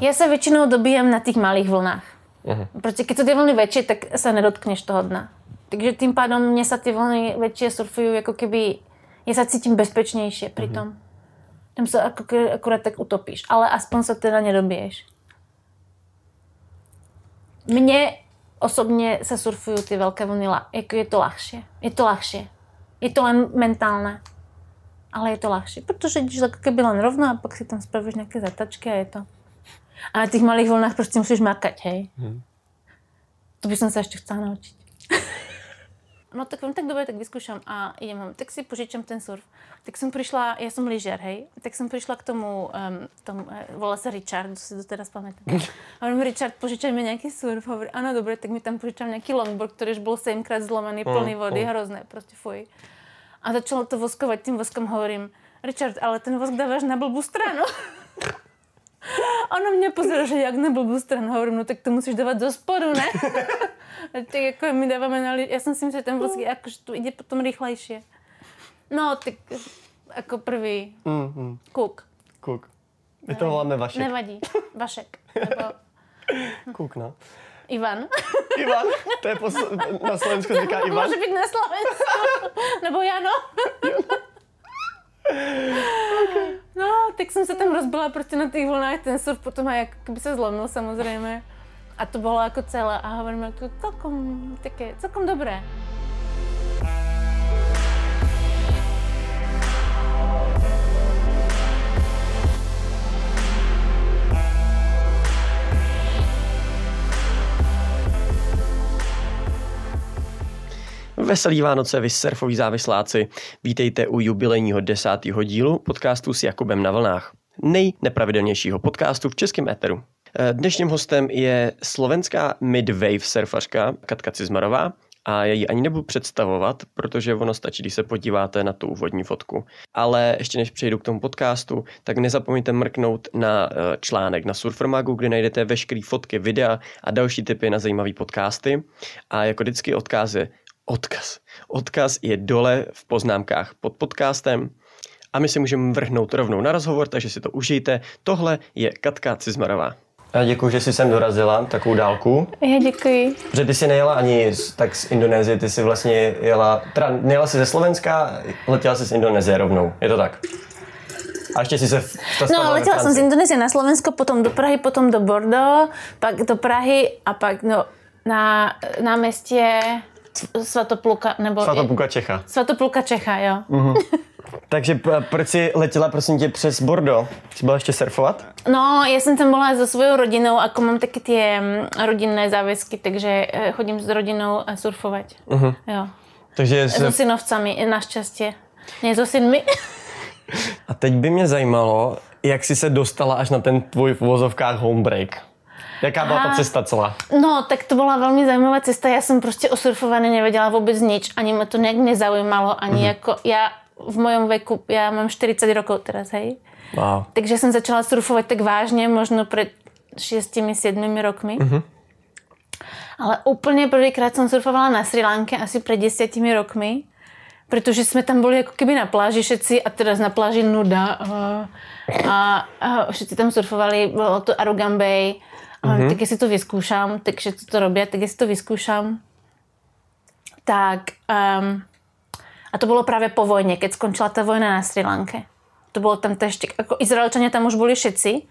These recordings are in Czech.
Ja sa väčšinou dobíjam na tých malých vlnách. Uh-huh. Proste keď sú tie vlny väčšie, tak sa nedotkneš toho dna. Takže tým pádom mne sa tie vlny väčšie surfujú, ako keby ja sa cítim bezpečnejšie pri tom. Uh-huh. Tam sa ako, akurát tak utopíš. Ale aspoň sa teda nedobiješ. Mne osobne sa surfujú tie veľké vlny, ako je to ľahšie. Je to ľahšie. Je to len mentálne. Ale je to ľahšie, protože ideš ako keby len rovno a pak si tam spravíš nejaké zatačky a je to. A na tých malých vlnách prostě musíš makať, hej. Hmm. To by som sa ešte chcela naučiť. no tak tak dobre, tak vyskúšam a idem, tak si požičam ten surf. Tak som prišla, ja som lyžiar, hej, tak som prišla k tomu, um, tomu volá sa Richard, si to teraz pamätám. Hovorím, Richard, požičaj mi nejaký surf. Hovorí, áno, dobre, tak mi tam požičam nejaký longboard, ktorý už bol 7 krát zlomený, plný vody, hrozné, prostě fuj. A začalo to voskovať tým voskom, hovorím, Richard, ale ten vosk dáváš na blbú stranu. Ono mě pozoruje, že jak na blbou stranu. Hovorím, no tak to musíš dávat do spodu, ne? tak jako my dáváme na li... Já jsem si myslel, že ten vosk jakože tu ide potom rychlejšie. No, tak jako prvý. Mm, mm. Kuk. Kuk. My to voláme Vašek. Nevadí. Vašek. Nebo... Kuk, no. Ivan. Ivan? To je pos- na Slovensku říká Ivan? Může být na Slovensku. Nebo Jano. Okay. No, tak jsem se tam rozbila prostě na těch vlnách, ten surf potom aj by se zlomil samozřejmě. A to bylo jako celé a hovorím, jako celkom, také, celkom dobré. Veselý Vánoce, vy surfoví závisláci. Vítejte u jubilejního desátého dílu podcastu s Jakubem na vlnách. Nejnepravidelnějšího podcastu v českém éteru. Eh, dnešním hostem je slovenská midwave surfařka Katka Cizmarová, a já ji ani nebudu představovat, protože ono stačí, když se podíváte na tu úvodní fotku. Ale ještě než přejdu k tomu podcastu, tak nezapomeňte mrknout na eh, článek na Surfermagu, kde najdete veškeré fotky, videa a další typy na zajímavé podcasty. A jako vždycky odkazy odkaz. Odkaz je dole v poznámkách pod podcastem a my si můžeme vrhnout rovnou na rozhovor, takže si to užijte. Tohle je Katka Cizmarová. Já děkuji, že jsi sem dorazila takovou dálku. Já děkuji. Protože ty jsi nejela ani z, tak z Indonésie, ty jsi vlastně jela, teda nejela jsi ze Slovenska, letěla jsi z Indonésie rovnou, je to tak? A ještě si se No, letěla jsem z Indonésie na Slovensko, potom do Prahy, potom do Bordeaux, pak do Prahy a pak no, na náměstí Svatopluka, nebo... Svatopluka Čecha. Svatopluka Čecha, jo. Mm-hmm. Takže proč jsi letěla prosím tě přes Bordo? Jsi byla ještě surfovat? No, já jsem tam byla so svojou rodinou, jako mám taky ty rodinné závisky, takže eh, chodím s rodinou eh, surfovat. Uh-huh. Jo. Takže se... So synovcami, naštěstí. Ne, so synmi. A teď by mě zajímalo, jak jsi se dostala až na ten tvůj v vozovkách home break. Jaká byla a, ta cesta celá? No, tak to byla velmi zajímavá cesta. Já jsem prostě o surfování nevěděla vůbec nič, ani mě to nějak nezaujímalo, ani mm-hmm. jako já v mojom veku, já mám 40 rokov teraz, hej. Wow. Takže jsem začala surfovat tak vážně, možno před 6-7 rokmi. Mm-hmm. Ale úplně prvýkrát jsem surfovala na Sri Lanke asi před desítimi rokmi, protože jsme tam byli jako keby na pláži všetci a teraz na pláži nuda. A, a, a všetci tam surfovali, bylo to Arugan Bay, mm-hmm. tak jestli to vyzkoušám, takže to, to robí, tak jestli to vyzkoušám, tak um, a to bylo právě po vojně, keď skončila ta vojna na Sri Lanke. To bylo tam ještě, jako Izraelčania tam už byli všetci,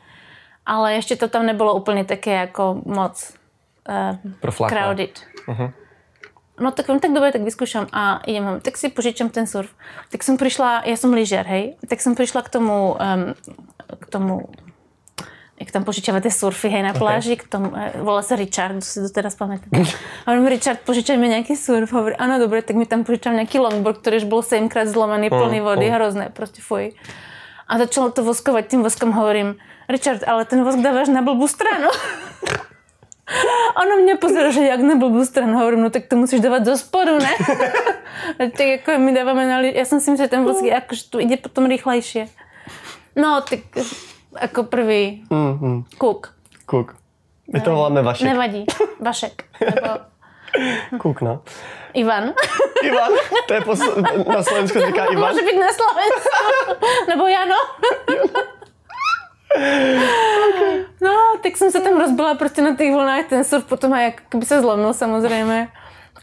ale ještě to tam nebylo úplně také jako moc uh, crowded. Uh-huh. No tak vím, tak dobře, tak vyzkoušám a idem, tak si požičám ten surf. Tak jsem přišla, já jsem lyžer, hej, tak jsem přišla k tomu, um, k tomu jak tam požičáváte surfy hej, na pláži, okay. k tomu, eh, volá se Richard, si to teraz pamätám. Hovorím, Richard, požičaj mi nějaký surf. Hovorí, ano, dobře, tak mi tam požičám nějaký longboard, který už byl 7 krát zlomený, mm, plný vody, mm. hrozné, prostě fuj. A začalo to voskovat tím voskom, hovorím, Richard, ale ten vosk dáváš na blbou stranu. Ono mě pozoruje, že jak na blbou stranu, hovorím, no tak to musíš dávat do spodu, ne? tak jako my dáváme na. Já jsem si myslel, že ten vosk jakože tu ide potom rychlejšie. No, tak jako prvý. Mm-hmm. Kuk. Kuk. My to voláme Vašek. Nevadí. Vašek. Nebo... Kuk, no. Ivan. Ivan? To je pos- na Slovensku říká Ivan? Může být na Slovensku. Nebo Jano. okay. No, tak jsem se tam rozbila prostě na těch vlnách, ten surf potom aj by se zlomil samozřejmě.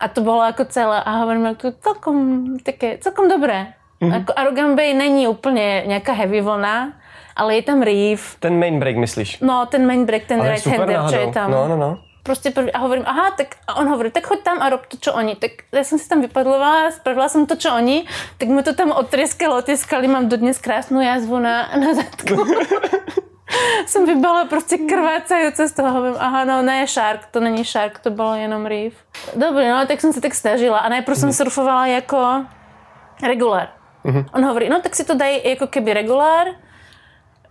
A to bylo jako celé. A hovorím, jako celkom, také, celkom dobré. Mm-hmm. Jako Bay není úplně nějaká heavy vlna, ale je tam reef. Ten main break myslíš? No, ten main break, ten right hander, čo je tam. No, no, no. Prostě prvý, a hovorím, aha, tak a on hovorí, tak choď tam a rob to, čo oni. Tak já jsem si tam vypadlovala, spravila jsem to, čo oni, tak mi to tam otrieskalo, otrieskali, mám dodnes krásnou jazvu na, na zadku. jsem vybala prostě krvácající z toho, hovorím, aha, no ne, shark, to není shark, to bylo jenom reef. Dobře, no, tak jsem se tak snažila a najprv jsem mhm. surfovala jako regular. Mm-hmm. On hovorí, no tak si to daj jako keby regulár,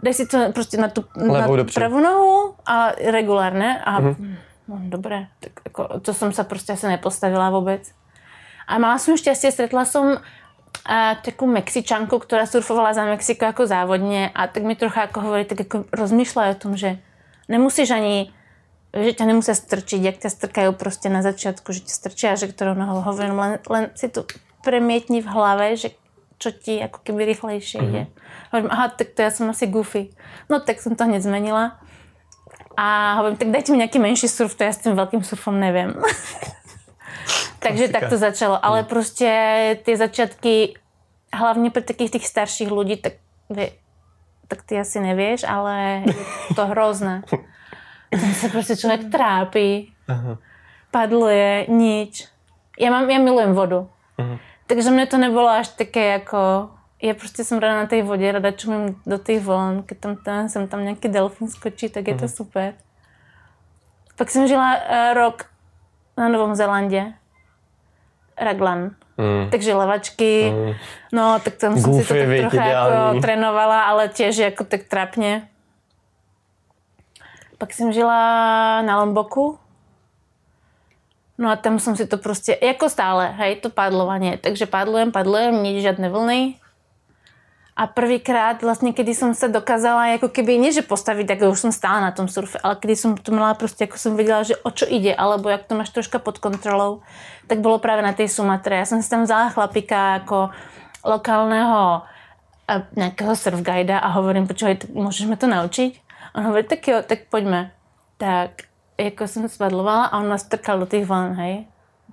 dej si to prostě na tu na pravou nohu a regulár, ne? A mm-hmm. no, dobré, tak jako, to jsem se prostě asi nepostavila vůbec. A mala jsem štěstí, stretla jsem a takovou Mexičanku, která surfovala za Mexiko jako závodně a tak mi trochu jako hovorí, tak jako rozmýšlej o tom, že nemusíš ani že tě nemusí strčit, jak tě strkají prostě na začátku, že tě strčí a že kterou nohou hovorím, len, len si to premietni v hlavě, že čo ti ako keby rýchlejšie mm-hmm. ide. Hovorím, aha, tak to ja som asi goofy. No tak som to hneď zmenila. A hovorím, tak dajte mi nejaký menší surf, to ja s tým veľkým surfom neviem. Takže tak to začalo. Ale mm. prostě ty začátky, hlavně pro takých těch starších lidí, tak, tak ty asi nevieš, ale je to hrozné. Tam se prostě člověk trápí, Aha. padluje, nič. Já, mám, já milujem vodu. Aha. Takže mě to nebylo až také jako... Já prostě jsem ráda na té vodě, rada čumím do těch vln, když tam, tam, jsem tam nějaký delfín skočí, tak je to mhm. super. Pak jsem žila uh, rok na Novom Zélandě. Raglan. Mm. Takže levačky, mm. no tak tam jsem si to tak trochu jako trénovala, ale těž jako tak trapně. Pak jsem žila na Lomboku, No a tam jsem si to prostě, jako stále, hej, to padlovanie. Takže padlujem, padlujem, nie žádné vlny. A prvýkrát vlastně, kdy jsem se dokázala, jako keby, nie že postavit, jako už jsem stála na tom surfe, ale když jsem to měla prostě, jako jsem věděla, že o čo ide, alebo jak to máš troška pod kontrolou, tak bylo právě na té Sumatre. Já jsem si tam vzala chlapika jako lokálného nějakého surf guida a hovorím, počúvaj, můžeš mi to naučit? On hovorí, tak jo, tak pojďme. Tak jako jsem spadlovala a on nás trkal do těch vln, hej.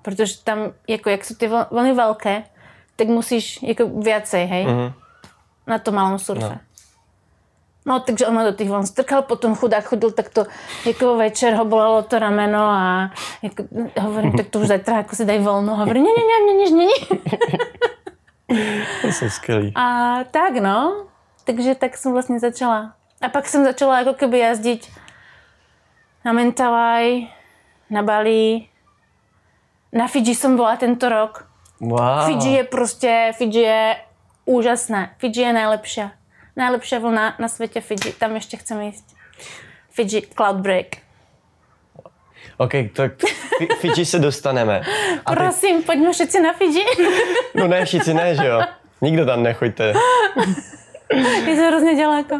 Protože tam, jako jak jsou ty vlny velké, tak musíš jako viacej, hej. Mm-hmm. Na tom malom surfe. No. No, takže on do těch vln strkal, potom chudák chodil takto, jako večer ho bolelo to rameno a jako, hovorím, tak to už zajtra jako si daj volno. Hovorím, ne, ne, ne, ne, ne, ne. to jsou skvělý. A tak no, takže tak jsem vlastně začala. A pak jsem začala jako keby jezdit na Mentawai, na Bali, na Fidži jsem byla tento rok. Wow. Fidži je prostě, Fidži je úžasné. Fidži je nejlepší. Nejlepší vlna na světě Fidži. Tam ještě chceme jít. Fidži Cloud Break. OK, tak Fidži se dostaneme. A Prosím, ty... pojďme všichni na Fidži. no ne, všichni ne, že jo. Nikdo tam nechoďte. Je to hrozně daleko.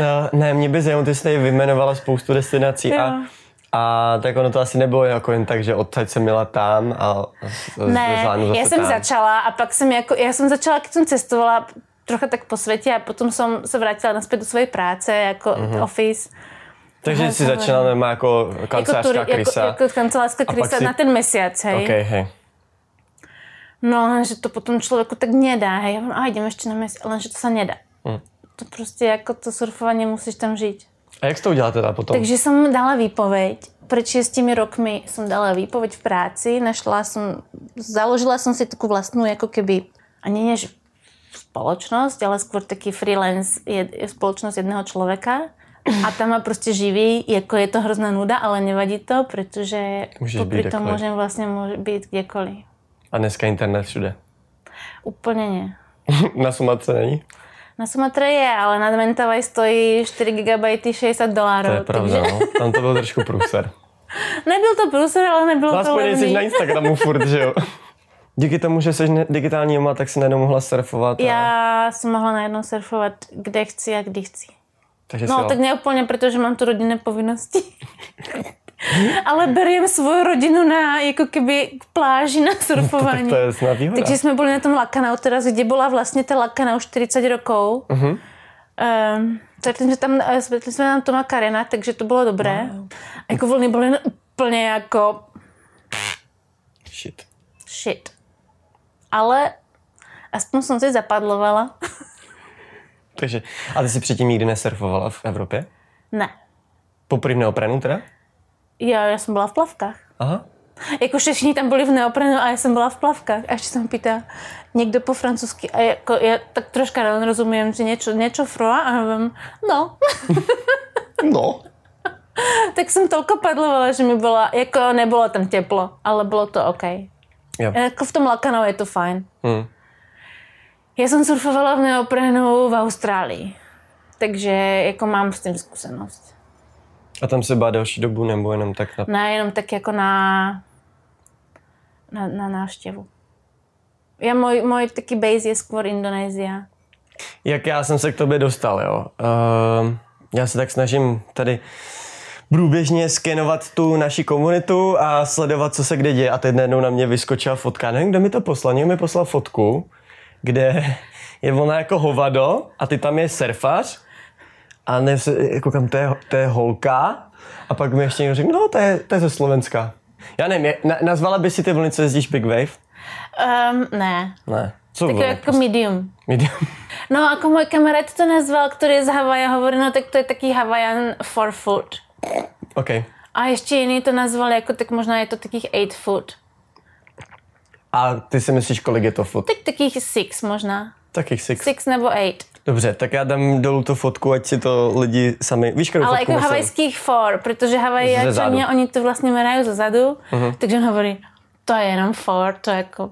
no, ne, mě by zajímalo, ty tady vyjmenovala spoustu destinací a a tak ono to asi nebylo jako jen tak, že odtaď jsem měla tam a Ne, já jsem tam. začala a pak jsem jako, já jsem začala, když jsem cestovala trochu tak po světě a potom jsem se vrátila naspět do své práce jako mm-hmm. office. Takže jsi začala jako kancelářská jako, krysa. Jako, jako kancelářská krysa si... na ten měsíc, hej. Okay, hej. No, že to potom člověku tak nedá, hej. A jdeme ještě na měsíc, ale že to se nedá. Hmm. To prostě jako to surfování musíš tam žít. A jak jsi to udělala teda potom? Takže jsem dala výpověď. Před šestimi rokmi jsem dala výpověď v práci, našla jsem, založila jsem si takovou vlastnou jako keby, ani než spoločnosť, ale skôr taký freelance je, je spoločnosť jedného člověka. A tam má prostě živí, jako je to hrozná nuda, ale nevadí to, protože popri tom můžem vlastně být kdekoliv. A dneska internet všude. Úplně ne. na Sumatře není? Na Sumatre je, ale na Mentawai stojí 4 GB 60 dolarů. To je pravda, takže... no. Tam to byl trošku průser. Nebyl to průser, ale nebylo no, to levný. jsi na Instagramu furt, že jo? Díky tomu, že jsi digitální doma, tak si najednou mohla surfovat. A... Já jsem mohla najednou surfovat, kde chci a kdy chci. Takže no, tak ne úplně, protože mám tu rodinné povinnosti. ale beriem svoju rodinu na jako keby k pláži na surfování. to je snad výhoda. Takže jsme byli na tom Lakanau teraz, kde byla vlastně ta Lakanau 40 rokov. Uh-huh. Um, Světli jsme tam, eh, světli jsme tam Toma Karena, takže to bylo dobré. Wow. A jako vlny byly úplně jako... Shit. Shit. Ale aspoň jsem si zapadlovala. takže, a ty jsi předtím nikdy nesurfovala v Evropě? Ne. Poprvé neoprenu teda? Jo, já jsem byla v plavkách. Aha. Jako všichni tam byli v neoprenu a já jsem byla v plavkách. A ještě jsem pýta někdo po francouzsky. A jako, já tak troška rozumím, že něco, něco froa a já vím, no. no. tak jsem tolko padlovala, že mi bylo, jako nebylo tam teplo, ale bylo to OK. Jo. Jako v tom Lakanou je to fajn. Hmm. Já jsem surfovala v neoprenu v Austrálii, takže jako mám s tím zkušenost. A tam se bá další dobu nebo jenom tak na... Ne, jenom tak jako na, na, na návštěvu. Já, můj, můj taky base je skôr Indonésia. Jak já jsem se k tobě dostal, jo? Uh, já se tak snažím tady průběžně skenovat tu naši komunitu a sledovat, co se kde děje. A teď najednou na mě vyskočila fotka. Nevím, kdo mi to poslal. Někdo mi poslal fotku, kde je ona jako hovado a ty tam je surfař a ne, jako kam to je, to je holka a pak mi ještě někdo řekl, no to je, to je ze Slovenska. Já nevím, je, na, nazvala by si ty vlny, co jezdíš Big Wave? Um, ne. Ne. Co tak jako prostě? medium. Medium. No, jako můj kamarád to nazval, který je z Havaja, hovorí, no tak to je taký Hawaiian four foot. OK. A ještě jiný to nazval jako, tak možná je to takých eight foot. A ty si myslíš, kolik je to foot? Tak takých six možná. Takých six. Six nebo eight. Dobře, tak já dám dolů tu fotku, ať si to lidi sami... Víš, Ale jako havajských four, protože Havajačania, oni to vlastně merají ze zadu, uh-huh. takže on hovorí, to je jenom four, to je jako...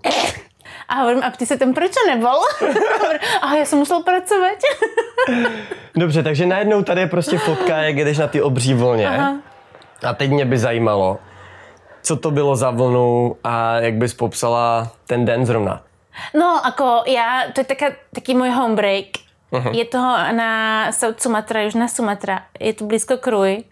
A hovorím, a ty se tam proč nebol? a já jsem musel pracovat. Dobře, takže najednou tady je prostě fotka, jak jdeš na ty obří vlně. Aha. A teď mě by zajímalo, co to bylo za vlnu a jak bys popsala ten den zrovna. No, jako já, to je taká, taký můj home Uh-huh. Je to na South Sumatra, Južná Sumatra. Je to blízko Kruj.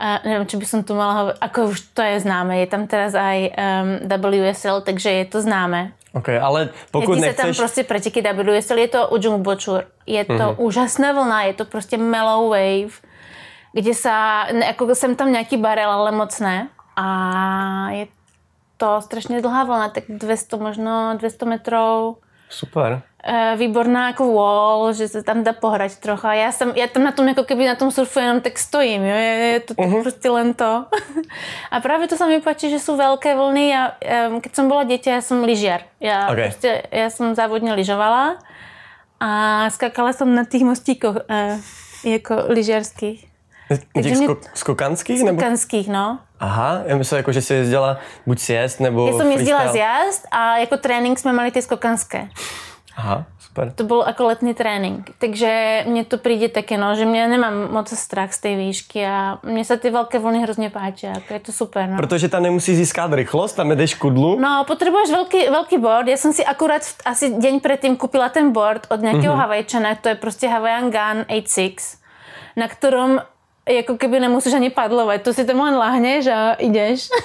Uh, nevím, či by som tu mala hovoriť, ako už to je známe, je tam teraz aj um, WSL, takže je to známe. Ok, ale pokud Jezdí nechceš... se tam prostě preteky WSL, je to Ujung Bočur. Je to uh-huh. úžasná vlna, je to prostě mellow wave, kde sa, jako jsem tam nějaký barel, ale moc ne. A je to strašně dlhá vlna, tak 200, možno 200 metrů. Super. E, výborná jako wall, že se tam dá pohrať trocha. Já, jsem, já tam na tom, jako keby na tom surfu jenom tak stojím, jo? Je, to uh-huh. prostě len to. a právě to se mi páči, že jsou velké vlny. Já, keď jsem byla dítě, já jsem lyžiar. Já, okay. prostě, já jsem závodně lyžovala a skakala jsem na těch mostíkoch e, jako lyžiarských. Těch sko- skokanských? Skokanských, nebo? no. Aha, já myslím, jako, že jsi jezdila buď sjezd nebo Já jsem jezdila sjezd a jako trénink jsme měli ty skokanské. Aha, super. To byl jako letní trénink. Takže mně to přijde taky, no, že mě nemám moc strach z té výšky a mně se ty velké vlny hrozně páčí. Jako je to super. No. Protože tam nemusí získat rychlost, tam jdeš kudlu. No, potřebuješ velký, velký board. Já jsem si akurát asi den předtím koupila ten board od nějakého mm-hmm. Havajčana, to je prostě Hawaiian Gun 86, na kterém jako keby nemusíš ani padlovat, to si tam len lahneš a jdeš.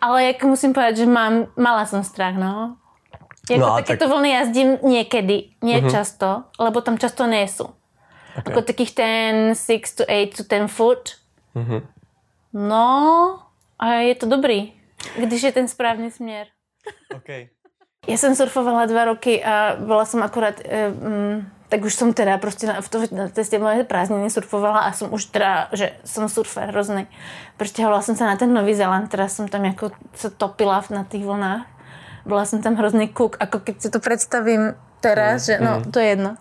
Ale jak musím povedať, že mám, mala som strach, no. Jako no, takéto tak... vlny jazdím někdy, nie uh-huh. často, lebo tam často nejsou. Okay. Jako takých ten 6 to 8 to ten foot. Uh-huh. No, a je to dobrý, když je ten správný směr. Okay. Já jsem surfovala dva roky a byla jsem akorát um, tak už jsem teda prostě na, v to, na té moje prázdniny surfovala a jsem už teda, že jsem surfer hrozný. Přestěhovala jsem se na ten Nový Zéland, teda jsem tam jako se topila na těch vlnách. Byla jsem tam hrozný kuk, jako když si to představím teraz, mm, že no, mm. to je jedno.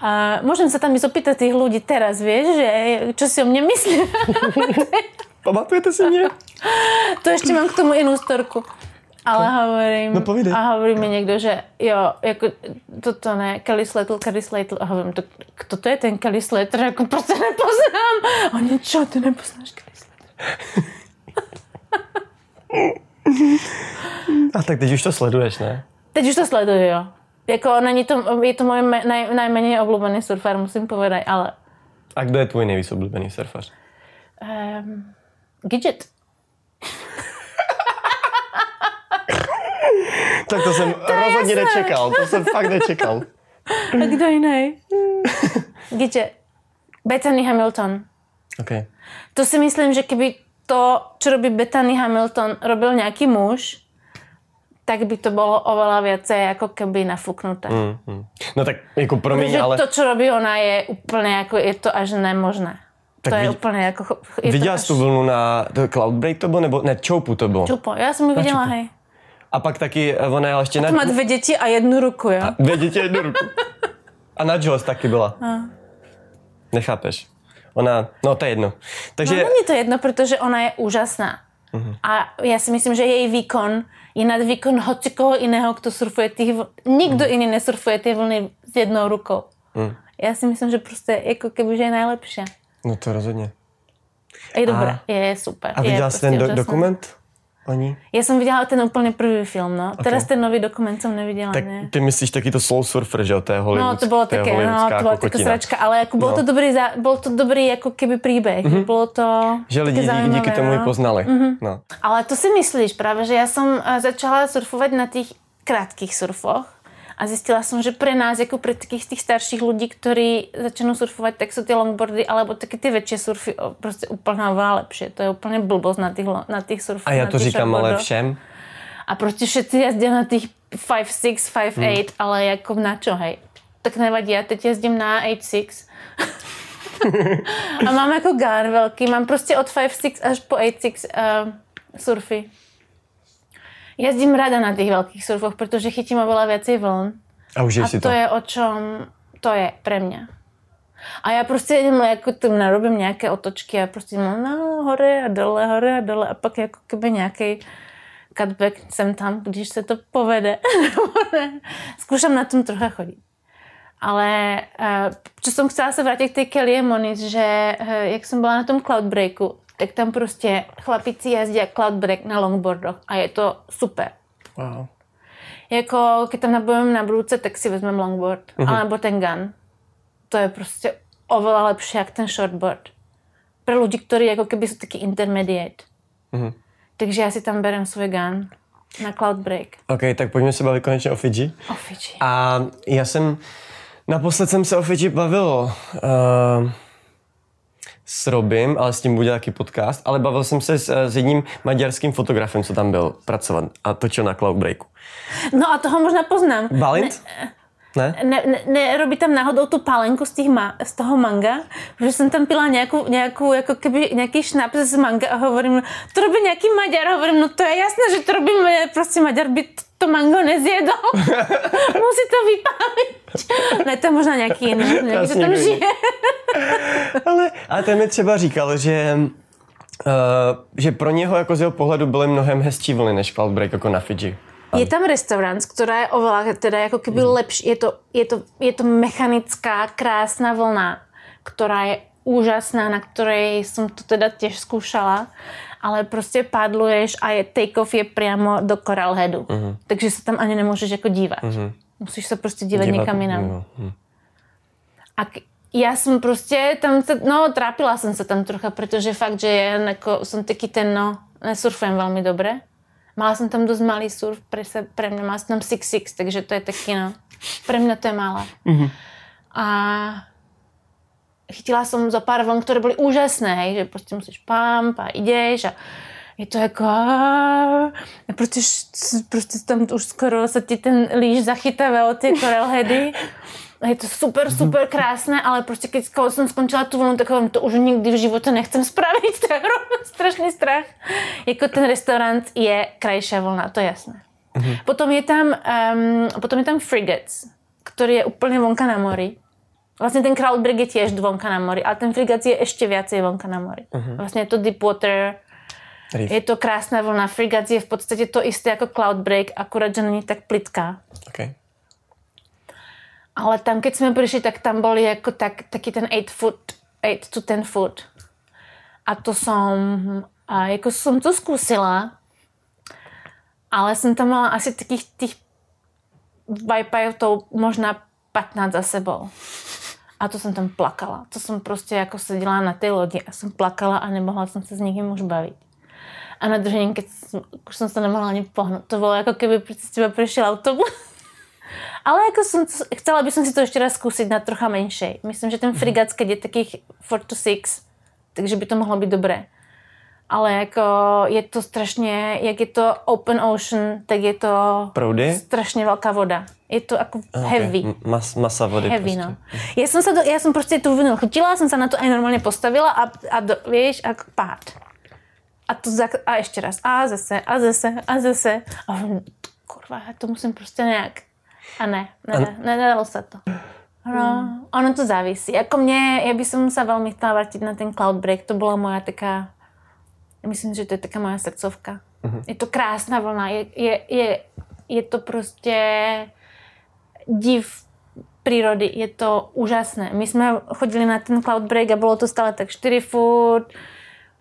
A můžem se tam i zopýtat těch lidí teraz, víš, že čo si o mě myslí. Pamatujete si mě? to ještě mám k tomu jinou storku. Ale hovorím, no, povídej. a hovorí mi někdo, že jo, jako toto ne, Kelly Slater, Kelly Slater, a hovorím, to, kdo to je ten Kelly Slater, jako prostě nepoznám. A oni, čo, ty nepoznáš Kelly Slater? a tak teď už to sleduješ, ne? Teď už to sleduju, jo. Jako není to, je to můj naj, najméně oblíbený surfer, musím povedat, ale... A kdo je tvůj nejvíc oblíbený surfer? Um, Gidget. Tak to jsem to rozhodně jasné. nečekal. To jsem fakt nečekal. A kdo jiný? Gidže? Bethany Hamilton. Okay. To si myslím, že keby to, čo robí Bethany Hamilton, robil nějaký muž, tak by to bylo oveľa viacej jako keby nafuknuté. Mm, mm. No tak jako promiň, Protože ale... to, co robí ona, je úplně jako, je to až nemožné. Tak to je vid... úplně jako... Je viděla jsi až... tu vlnu na to Cloudbreak to bylo, nebo ne, Čoupu to bylo? Čoupo, já jsem ji viděla, hej. A pak taky eh, ona jela ještě na... má dvě děti a jednu ruku, jo? A dvě děti a jednu ruku. A na Jaws taky byla. A. Nechápeš. Ona, no to je jedno. Takže... No není to jedno, protože ona je úžasná. Uh-huh. A já si myslím, že její výkon je nad výkon hoci koho jiného, kdo surfuje ty vl... Nikdo uh-huh. jiný nesurfuje ty vlny s jednou rukou. Uh-huh. Já si myslím, že prostě jako keby, že je nejlepší. No to rozhodně. Je dobrá, a... je super. A viděla jsi prostě ten do- dokument? Oni? Já jsem viděla ten úplně první film, no. Okay. Teraz ten nový dokument jsem neviděla, tak ne? ty myslíš taky to Soul Surfer, že? To je Hollywood, No, to bylo také, no, to byla taká sračka, ale jako bylo no. to dobrý, bylo to dobrý jako keby příběh, mm-hmm. bylo to Že lidi díky, díky tomu no. poznali. Mm-hmm. No. Ale to si myslíš právě, že já jsem eh, začala surfovat na těch krátkých surfoch a zjistila jsem, že pro nás, jako pro takých těch starších lidí, kteří začnou surfovat, tak jsou ty longboardy, alebo taky ty větší surfy prostě úplně lepší. To je úplně blbost na těch, na těch surfech. A já to říkám ale všem. A prostě všetci jezdí na těch 5.6, 5.8, hmm. ale jako na čo, hej? Tak nevadí, já teď jezdím na 8.6. a mám jako gár velký, mám prostě od 5.6 až po 8.6 uh, surfy. Jezdím ráda na těch velkých surfoch, protože chytím oveľa věcí vln. A už a si to. to je o čom, to je pre mě. A já prostě jdem, jako tím narobím nějaké otočky a prostě mám no, hore a dole, hore a dole a pak jako keby nějaký cutback jsem tam, když se to povede. Zkoušám na tom trochu chodit. Ale co jsem chcela se vrátit k té Kelly Moniz, že eh, jak jsem byla na tom Cloudbreaku, tak tam prostě chlapici jezdí cloudbreak na longboardoch a je to super. Wow. Jako, když tam nabojím na brůce, tak si vezmeme longboard, uh-huh. alebo ten gun. To je prostě oveľa lepší jak ten shortboard. Pro lidi, kteří jako keby jsou taky intermediate. Uh-huh. Takže já si tam berem svůj gun na Cloudbreak. OK, tak pojďme se bavit konečně o Fiji. O Fiji. A já jsem, naposled jsem se o Fiji bavil uh, s Robim, ale s tím bude taky podcast, ale bavil jsem se s, s jedním maďarským fotografem, co tam byl pracovat a točil na Cloudbreaku. No a toho možná poznám. Balint? Ne, ne? Ne, ne, ne robí tam náhodou tu pálenku z, těch ma, z toho manga, že jsem tam pila nějakou, nějakou jako keby nějaký šnaps z manga a hovorím, to robí nějaký Maďar, hovorím, no to je jasné, že to robí prostě Maďar by to mango nezjedl. Musí to vypálit. ne, to je možná nějaký jiný, nějaký, to tam žije. ale, ale ten mi třeba říkal, že Uh, že pro něho jako z jeho pohledu byly mnohem hezčí vlny než Cloudbreak jako na Fiji. Je tam restaurant, která je oveľa, teda jako keby mm. lepší, je to, je, to, je to mechanická, krásná vlna, která je úžasná, na které jsem to teda těž zkoušela, ale prostě padluješ a je take-off je přímo do Coral Headu. Mm-hmm. Takže se tam ani nemůžeš jako dívat. Mm-hmm. Musíš se prostě dívat, dívat někam jinam. Mm-hmm. A k- já jsem prostě tam, se, no trápila jsem se tam trocha, protože fakt, že je, jako, jsem taky ten, no, nesurfujem velmi dobře. Mala jsem tam dost malý surf, pre, se, pre mě mala jsem tam 6-6, takže to je taky, no, pre mě to je malé. Mm-hmm. A chytila jsem za pár vln, které byly úžasné, hej, že prostě musíš pump a jdeš a je to jako a prostě, prostě tam už skoro se ti ten líž zachytává od ty korelheady je to super, super krásné, ale prostě když jsem skončila tu vlnu, tak to už nikdy v životě nechcem spravit, to je strašný strach. Jako ten restaurant je krajší vlna, to je jasné. Uh-huh. Potom je tam, um, potom je tam Frigates, který je úplně vonka na mori. Vlastně ten Cloudbreak je těž vonka na mori, ale ten Frigates je ještě viacej vonka na mori. Uh-huh. Vlastně je to Deepwater, Reef. je to krásná vlna. Frigates je v podstatě to isté jako Cloudbreak, akurát, že není tak plitká. Okay. Ale tam, keď jsme přišli, tak tam byly jako tak, taky ten 8 foot, 8 to 10 foot. A to jsem, a jako jsem to zkusila, ale jsem tam mala asi takých těch to možná 15 za sebou. A to jsem tam plakala. To jsem prostě jako seděla na té lodi a jsem plakala a nemohla jsem se s nikým už bavit. A na druhý den, keď jsem, už jsem se nemohla ani pohnout, to bylo jako kdyby prostě přišel autobus Ale jako jsem, chcela bych si to ještě raz zkusit na trocha menší. Myslím, že ten frigat, keď je takých 4 to 6, takže by to mohlo být dobré. Ale jako je to strašně, jak je to open ocean, tak je to Proudy? strašně velká voda. Je to jako okay. heavy. Mas, masa vody Heavy, prostě. no. Já jsem, se to, já jsem prostě tu vinu chytila, jsem se na to aj normálně postavila a, a do, víš, a pád. A to za, a ještě raz. A zase, a zase, a zase. A kurva, já to musím prostě nějak. A ne, ne, ne, ne nedalo se to. No, ono to závisí. Jako mě, já bych se velmi chtěla vrátit na ten cloud break, to byla moja taká, myslím, že to je taká moja srdcovka. Uh-huh. Je to krásná vlna, je, je, je, je to prostě div přírody, je to úžasné. My jsme chodili na ten cloud break a bylo to stále tak 4 foot,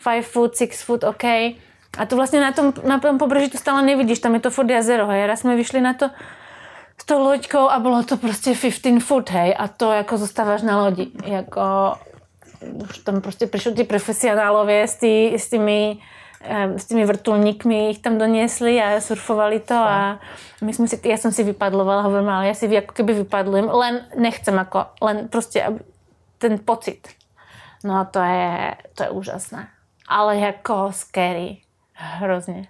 5 foot, 6 foot, OK. A to vlastně na tom, na tom pobřeží to stále nevidíš, tam je to furt jazero, hej. Raz jsme vyšli na to s tou loďkou a bylo to prostě 15 foot, hej. A to jako zostáváš na lodi. Jako, už tam prostě přišli ty profesionálové s, tý, s těmi s těmi vrtulníkmi ich tam doniesli a surfovali to a my jsme si, já jsem si vypadlovala, hovorím, ale já si jako keby vypadlujem, len nechcem jako, len prostě ten pocit. No to je, to je úžasné. Ale jako scary. Hrozně.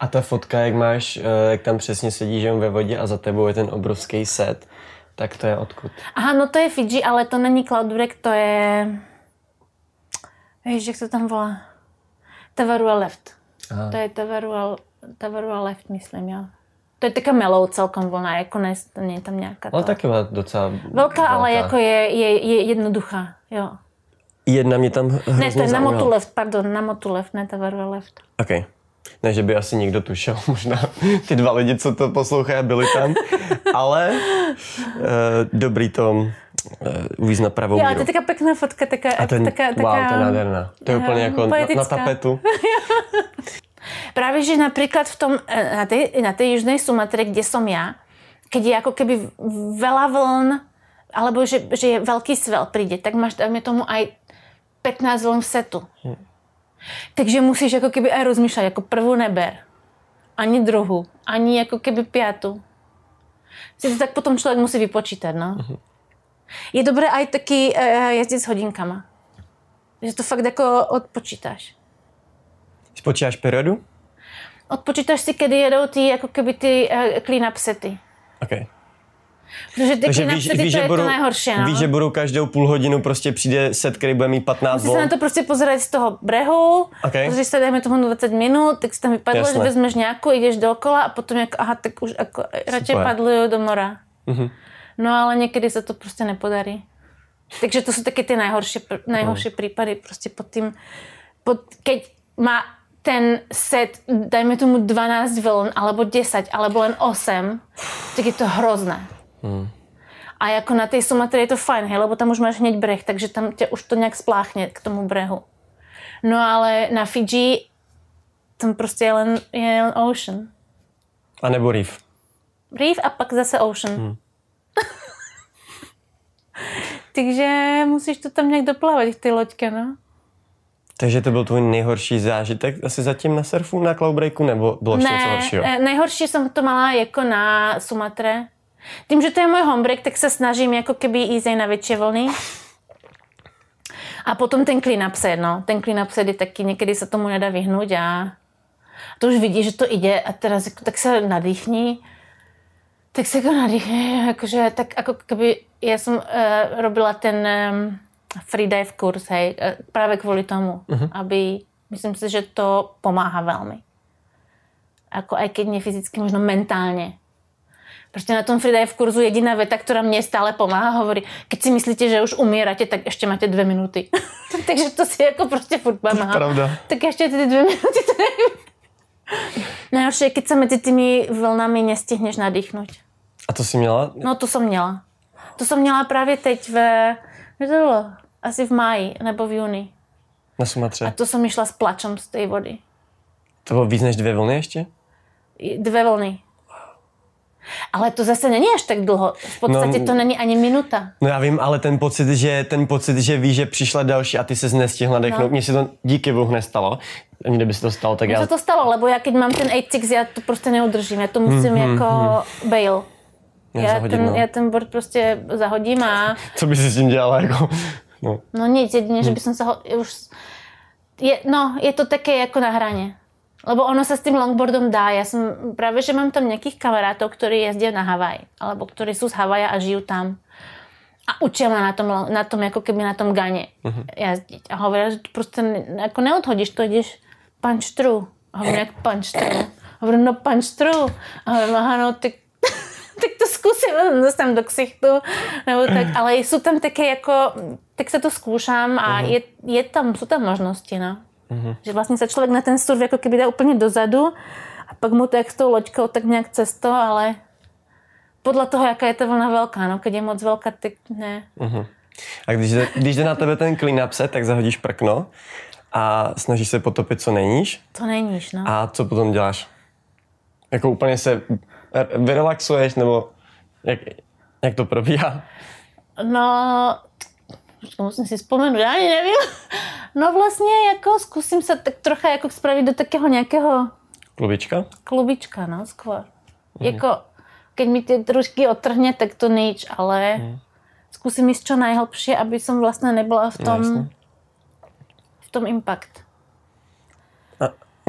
A ta fotka, jak máš, eh, jak tam přesně sedíš ve vodě a za tebou je ten obrovský set, tak to je odkud? Aha, no to je Fiji, ale to není Cloudwreck, to je... Víš, jak to tam volá? Tavarua Left. Aha. To je Tavarua, Tavarua Left, myslím, jo. To je taká melou celkom vlna, jako ne, není tam nějaká... Ale taky má docela velká. Velká, ale jako je, je, je jednoduchá, jo. Jedna mě tam Ne, to je na motu left, pardon, na motu left, ne Tavarua Left. Okay. Ne, že by asi někdo tušil, možná ty dva lidi, co to poslouchají, byli tam, ale uh, dobrý to uh, uvíz na pravou Jo, to je taká pěkná fotka, taká, a ten, taká, taká, wow, to je nádherná. To je uh, úplně jako na, na tapetu. Právě, že například v tom, eh, na té, na té Sumatre, kde jsem já, keď je jako keby veľa vln, alebo že, že je velký svel přijde, tak máš, dáme tomu, aj 15 vln v setu. Hmm. Takže musíš jako keby aj rozmýšlet, jako prvou neber. Ani druhou. Ani jako keby pětu. Si to tak potom člověk musí vypočítat, no. Uh-huh. Je dobré aj taky uh, jezdit s hodinkama. Že to fakt jako odpočítáš. Spočítáš periodu? Odpočítáš si, kdy jedou ty, jako keby ty uh, clean-up sety. Okay. Protože ty Takže víš, víš, že budou, to nejhorší, no? víš, že budou každou půl hodinu prostě přijde set, který bude mít 15 Musíš se na to prostě pozerať z toho brehu, okay. protože se dejme tomu 20 minut, tak si tam vypadlo, že vezmeš nějakou, jdeš dokola a potom jak, aha, tak už jako, radši padluju do mora. Mm-hmm. No ale někdy se to prostě nepodarí. Takže to jsou taky ty nejhorší, nejhorší mm. případy prostě pod tím, pod, keď má ten set, dajme tomu 12 vln, alebo 10, alebo len 8, tak je to hrozné. Hmm. A jako na té Sumatře je to fajn, hej, lebo tam už máš hněď breh, takže tam tě už to nějak spláchne k tomu brehu. No ale na Fiji tam prostě je len, je len ocean. A nebo reef. Reef a pak zase ocean. Hmm. Takže musíš to tam nějak doplavat, ty loďky, no. Takže to byl tvůj nejhorší zážitek asi zatím na surfu, na cloudbreaku, nebo bylo ještě něco horšího? Ne, nejhorší jsem to mala jako na Sumatre, tím, že to je můj homebreak, tak se snažím jako keby jít na větší vlny. A potom ten clean up set, no. Ten clean up set je taky, někdy se tomu nedá vyhnout a to už vidí, že to jde a teraz jako, tak se nadýchni. Tak se jako nadýchni, jakože tak jako keby, já jsem uh, robila ten um, freedive kurz, hej, uh, právě kvůli tomu, uh-huh. aby, myslím si, že to pomáhá velmi. Jako aj keď nie fyzicky, možno mentálně Prostě na tom freedive kurzu jediná veta, která mě stále pomáhá, hovorí, keď si myslíte, že už umíráte, tak ještě máte dvě minuty. Takže to si jako prostě furt pomáhá. Pravda. Tak ještě ty dvě minuty to nevím. Najhorší je, keď se mezi těmi vlnami nestihneš nadýchnout. A to jsi měla? No to jsem měla. To jsem měla právě teď ve, to bylo? Asi v máji nebo v juni. Na Sumatře. A to jsem išla s plačem z té vody. To bylo víc než dvě vlny ještě? Dvě vlny. Ale to zase není až tak dlouho. V podstatě no, to není ani minuta. No já vím, ale ten pocit, že ten pocit, že víš, že přišla další a ty se nestihla dechnout, no. mně se to díky bohu nestalo. Kdyby se to stalo, tak Mně já... se to stalo, lebo já když mám ten 8 já to prostě neudržím, já to musím mm-hmm, jako mm. bail. Já, zahodit, ten, no. já ten board prostě zahodím a... Co by si s tím dělala jako... No, no nic, jedině, že by som sa ho už... Je, no, je to také jako na hraně. Lebo ono sa s tým longboardom dá. Ja som práve, že mám tam nejakých kamarátov, ktorí jezdia na Havaj. Alebo ktorí sú z Havaja a žijú tam. A učia ma na tom, na tom ako keby na tom gane uh-huh. jazdiť. A hovoria, že proste ako neodhodíš, to ideš punch through. Hovorím, jak punch through. Hovorím, no punch through. A hovorím, aha, no tak, tak to skúsim, dostám do ksichtu. Nebo tak, ale sú tam také ako, tak sa to skúšam a uh-huh. je, je tam, sú tam možnosti, no. Mm-hmm. Že vlastně se člověk na ten surf jako keby dá úplně dozadu a pak mu to jak s tou loďkou tak nějak cesto, ale podle toho, jaká je ta vlna velká, no, když je moc velká, tak ne. Mm-hmm. A když jde, když jde na tebe ten clean set, tak zahodíš prkno a snažíš se potopit, co neníš. To neníš, no. A co potom děláš? Jako úplně se vyrelaxuješ, nebo jak, jak to probíhá? No, musím si vzpomenout, já ani nevím. No vlastně jako zkusím se tak trocha jako spravit do takého nějakého... Klubička? Klubička, no, skôr. Mm. Jako, keď mi ty trošky otrhne, tak to nič, ale mm. zkusím ísť čo najhlbšie, aby som vlastně nebyla v tom, no, v tom impact.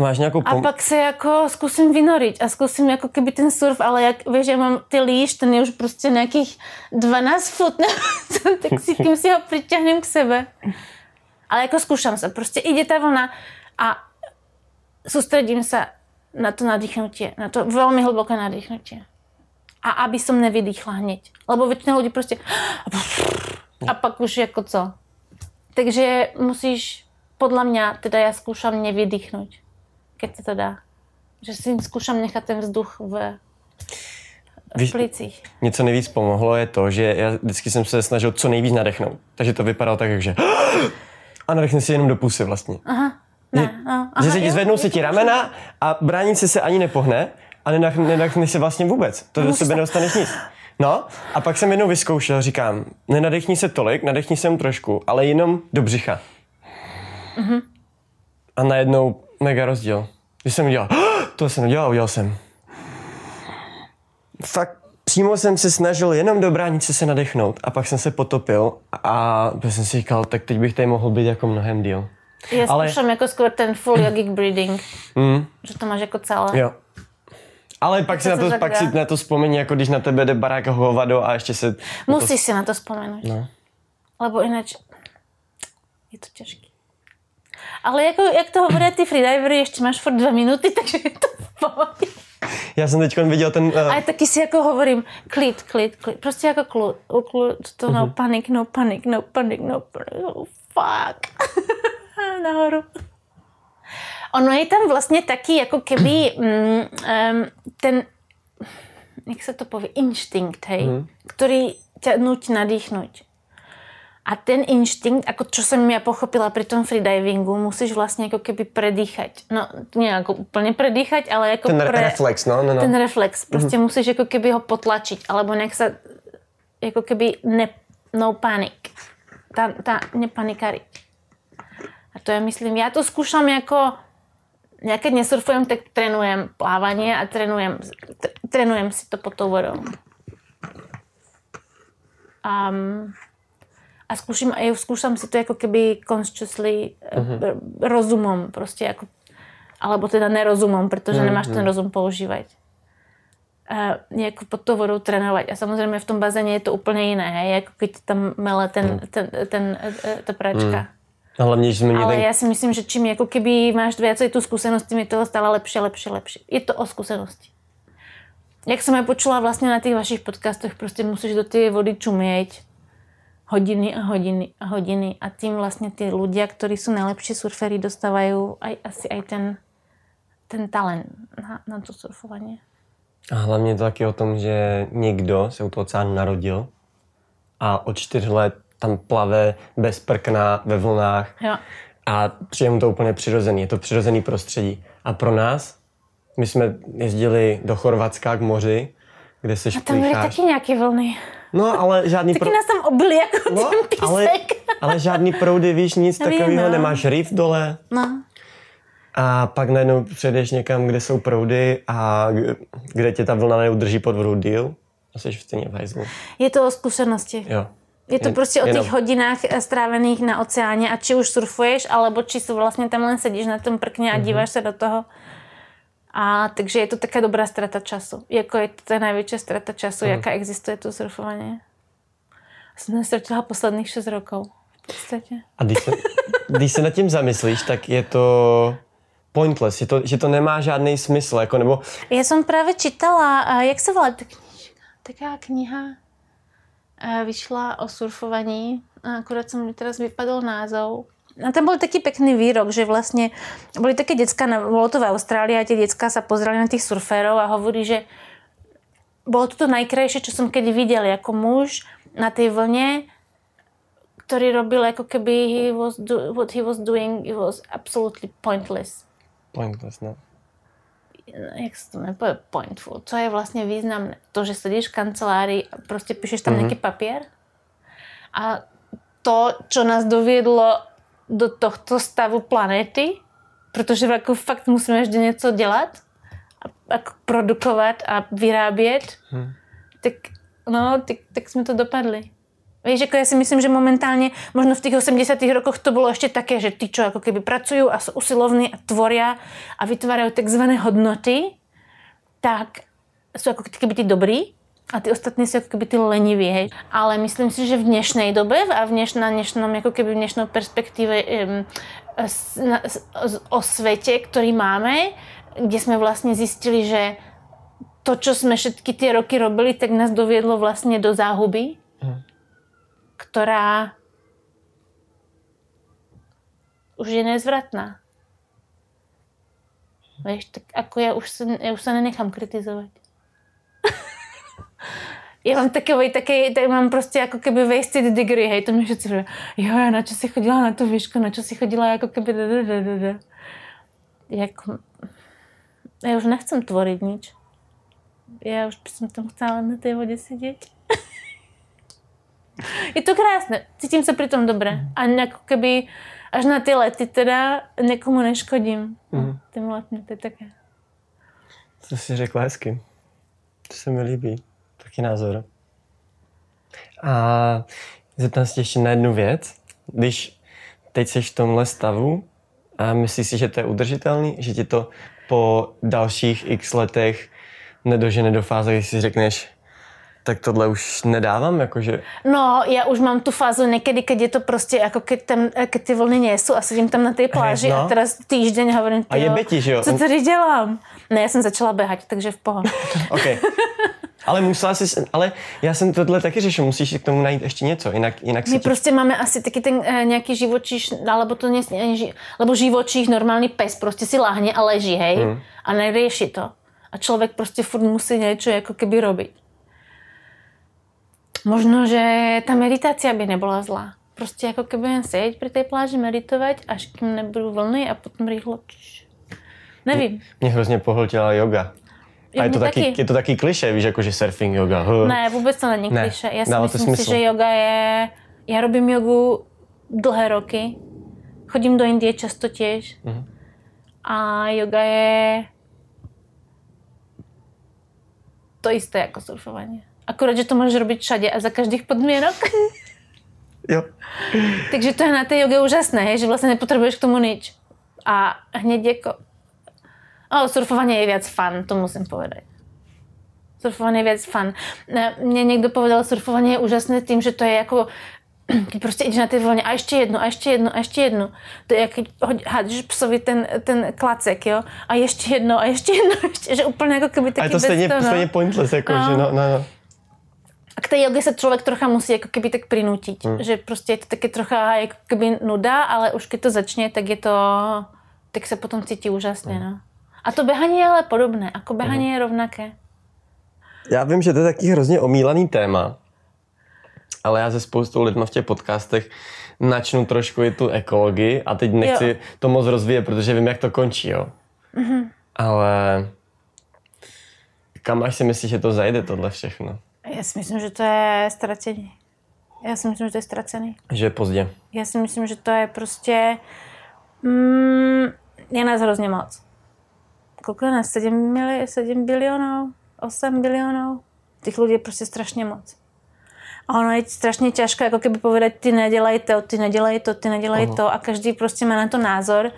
Máš nějakou pom- A pak se jako zkusím vynoriť a zkusím jako keby ten surf, ale jak víš, že mám ty líš, ten je už prostě nějakých 12 fut, tak si tím si ho přitáhnem k sebe. Ale jako zkoušám se, prostě ide ta vlna a soustředím se na to nadýchnutí, na to velmi hluboké nadýchnutí. A aby som nevydýchla hneď. Lebo většina lidí prostě a pak už jako co. Takže musíš, podle mě, teda já zkoušám nevydýchnout keď se to dá. Že si zkoušám nechat ten vzduch v, v plicích. Něco nejvíc pomohlo je to, že já vždycky jsem se snažil co nejvíc nadechnout. Takže to vypadalo tak, že a nadechne si jenom do pusy vlastně. Aha. Ne, no, aha, že se ti zvednou se ti ramena a bránice se ani nepohne a nenadechne se vlastně vůbec. To do sebe nedostaneš nic. No, a pak jsem jednou vyzkoušel, říkám, nenadechni se tolik, nadechni se jen trošku, ale jenom do břicha. Uh-huh. A najednou mega rozdíl. Když jsem udělal, to jsem udělal, udělal jsem. Fakt přímo jsem se snažil jenom do bránice se nadechnout a pak jsem se potopil a jsem si říkal, tak teď bych tady mohl být jako mnohem díl. Já Ale... zkouším jako skoro ten full yogic breathing, mm. že to máš jako celé. Jo. Ale pak, si na, to, pak si na to vzpomení, jako když na tebe jde barák hovado a ještě se... Musíš to... si na to vzpomenout. No. Lebo jinak je to těžké. Ale jako, jak to hovorí ty freedivery, ještě máš furt dva minuty, takže je to v pohodě. Já jsem teď viděl ten... Uh... Ale taky si jako hovorím, klid, klid, klid. Prostě jako klid, klid to uh-huh. no mhm. panic, no panic, no panic, no panic, oh fuck. Nahoru. Ono je tam vlastně taky jako keby um, ten, jak se to poví, instinkt, hej, uh-huh. který tě nutí nadýchnout. A ten inštinkt, ako čo som ja pochopila pri tom freedivingu, musíš vlastne ako keby predýchať. No, nie ako úplne predýchať, ale ako ten pre... reflex, no, no, no. Ten reflex. Proste mm-hmm. musíš ako keby ho potlačiť, alebo nejak sa ako keby ne, no panic. Tá, tá nepanikáriť. A to je, myslím, ja to skúšam ako ja keď nesurfujem, tak trénujem plávanie a trénujem, trénujem si to pod tou vodou. Um, a skúšam, ja skúšam si to ako keby consciously uh-huh. rozumom proste ako, alebo teda nerozumom, pretože uh-huh. nemáš ten rozum používať. A nejako pod tou vodou trénovať. A samozrejme v tom bazéne je to úplne iné, hej, ako keď tam mele ten, uh-huh. ten, ten, ten, e, ta pračka. Uh-huh. A hlavne, že Ale ten... ja si myslím, že čím ako keby máš viacej tú skúsenosť, tým je to stále lepšie, lepšie, lepšie. Je to o skúsenosti. Jak som aj počula vlastne na tých vašich podcastoch, proste musíš do tej vody čumieť hodiny a hodiny a hodiny a tým vlastně ty ľudia, ktorí sú najlepší surferi, dostávajú aj, asi aj ten, ten talent na, na to surfovanie. A hlavně to taky o tom, že někdo se u toho oceánu narodil a od čtyř let tam plave bez prkna ve vlnách jo. a přijde mu to úplně přirozený. Je to přirozený prostředí. A pro nás, my jsme jezdili do Chorvatska k moři, kde se A tam byly taky nějaké vlny. No, ale žádný... Taky pro... nás tam obili jako no, ten písek. Ale, ale žádný proudy, víš, nic takového, no. nemáš reef dole. No. A pak najednou přejdeš někam, kde jsou proudy a kde tě ta vlna neudrží pod vodou díl. A jsi stejně v hajzlu. Je to o zkušenosti. Jo. Je to prostě o těch jenom. hodinách eh, strávených na oceáně a či už surfuješ, alebo či vlastně tam len sedíš na tom prkně a Mhm. díváš se do toho. A takže je to taká dobrá strata času. Jako je to ta největší strata času, Mhm. jaká existuje to surfování. Jsem ztratila posledních 6 rokov. V podstatě. A když se, když se nad tím zamyslíš, tak je to pointless, že to, že to nemá žádný smysl, jako nebo Já jsem právě čítala, jak se volá ta knížka? Taká kniha vyšla o surfovaní, a akorát jsem mi teraz vypadl názov. A tam byl taký pekný výrok, že vlastně byly také děcka, na, bylo to v Austrálii a tie děcka sa pozreli na tých surférov a hovorí, že bolo to to najkrajšie, čo som kedy videl jako muž na tej vlne, ktorý robil ako keby he was do, what he was doing, it was absolutely pointless pointless, no. jak se to nepovie, pointful. Co je vlastně významné? To, že sedíš v kancelárii a prostě píšeš tam mm-hmm. nějaký papír a to, čo nás doviedlo do tohto stavu planety, protože jako fakt musíme ještě něco dělat a, a produkovat a vyrábět, hmm. tak no, tak, tak jsme to dopadli. Víš, jako já si myslím, že momentálně, možno v těch 80 rokoch to bylo ještě také, že ty, čo jako keby pracují a jsou usilovní a tvoria a vytvárají takzvané hodnoty, tak jsou jako keby ty dobrý a ty ostatní jsou jako keby ty leniví, hej. Ale myslím si, že v dnešnej době a v dneš, na dnešnom, jako keby v dnešnou perspektíve um, s, na, s, o světě, který máme, kde jsme vlastně zjistili, že to, čo jsme všetky ty roky robili, tak nás doviedlo vlastně do záhuby, Hmm. ktorá už je nezvratná. Víš, tak jako já už se, já už se nenechám kritizovat. já mám takový, taky, tak mám prostě jako keby wasted degree, hej, to mi všichni říkají, jo, já na čo si chodila na tu výšku, na čo si chodila jako keby da, da, da, da. Jako, já už nechcem tvorit nič. Já už jsem tam chtěla na té vodě sedět. Je to krásné, cítím se přitom dobře. A jako keby až na ty lety teda někomu neškodím. Mhm. Tím letně to je také. To si řekla hezky. To se mi líbí. Taky názor. A zeptám se tě ještě na jednu věc. Když teď jsi v tomhle stavu a myslíš si, že to je udržitelný, že ti to po dalších x letech nedožene do fáze, kdy si řekneš, tak tohle už nedávám, jakože... No, já už mám tu fázu někdy, keď je to prostě jako keď, tam, keď ty vlny nejsou a sedím tam na té pláži no. a teraz týždeň hovorím, A je běti, že jo? co tady dělám? Ne, já jsem začala běhat, takže v pohodě. OK. Ale musela jsi, ale já jsem tohle taky řešil, musíš si k tomu najít ještě něco, jinak, jinak si My ti... prostě máme asi taky ten e, nějaký živočíš, alebo to nie, ži- lebo živočích, normální pes prostě si láhne a leží, hej, Hmm. a nerieši to. A člověk prostě furt musí něco jako keby robiť. Možno, že ta meditácia by nebyla zlá. Prostě jako keby jen sedět při té pláži, meditovat, až kým nebudou vlny a potom rýchlo... čš. Nevím. Mě hrozně pohltila yoga. A je to, taky, taky. je to taky kliše, víš, jako že surfing, yoga. Huh. Ne, vůbec to není Ne, kliše. Já si dává to myslím si, že yoga je... Já robím jogu dlhé roky. Chodím do Indie často těž. Mhm. A yoga je to isté jako surfování. Akorát, že to můžeš robit všade a za každých podmínok. Jo. Takže to je na té joge úžasné, hej, že vlastně nepotřebuješ k tomu nič. A hned jako... O, surfování je viac fun, to musím povedať. Surfování je viac fun. Ne, Mně někdo povedal, surfování je úžasné tím, že to je jako keď prostě jdeš na ty vlně a ještě jednu, a ještě jednu, a ještě jednu. To je jak hádíš psovi ten, ten klacek, jo? A ještě jedno, a ještě jedno, ještě, že úplně jako A taky je to stejně, toho, no. stejně pointless, jako, No. že no, no, no. A k té joge se člověk trocha musí jako keby tak prinutit, hmm. že prostě je to taky trocha jako keby nuda, ale už když to začne, tak je to, tak se potom cítí úžasně, no. A to běhání je ale podobné, jako běhání je rovnaké. Já vím, že to je taky hrozně omílaný téma, ale já se spoustou lidma v těch podcastech načnu trošku i tu ekologii a teď nechci Jo. to moc rozvíjet, protože vím, jak to končí, jo. Mhm. Ale kam až si myslíš, že to zajde tohle všechno? Já si myslím, že to je ztracený. Já si myslím, že to je ztracený. Že je pozdě. Já si myslím, že to je prostě... Mm, je nás hrozně moc. Kolik nás? 7, mili, 7 bilionů? 8 bilionů? Tých ľudí je proste strašne moc. A ono je strašne ťažké, ako keby povedať, ty nedelaj to, ty nedelaj to, ty nedelaj uh-huh. to a každý proste má na to názor,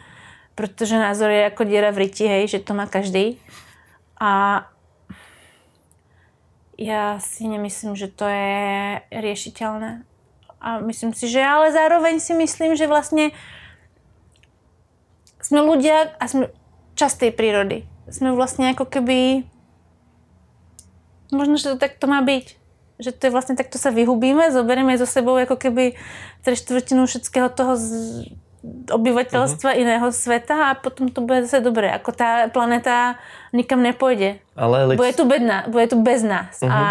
protože názor je ako diera v ryti, hej, že to má každý. A ja si nemyslím, že to je riešiteľné. A myslím si, že ale zároveň si myslím, že vlastne sme ľudia a sme časť tej prírody. Sme vlastne ako keby... Možno, že to tak to má byť. Že to je vlastne takto sa vyhubíme, zoberieme zo sebou ako keby tre štvrtinu všetkého toho z obyvateľstva uh-huh. iného sveta a potom to bude zase dobré. Ako tá planeta nikam nepôjde. Ale lid... bude, tu bedna, bude tu bez nás. Uh-huh. A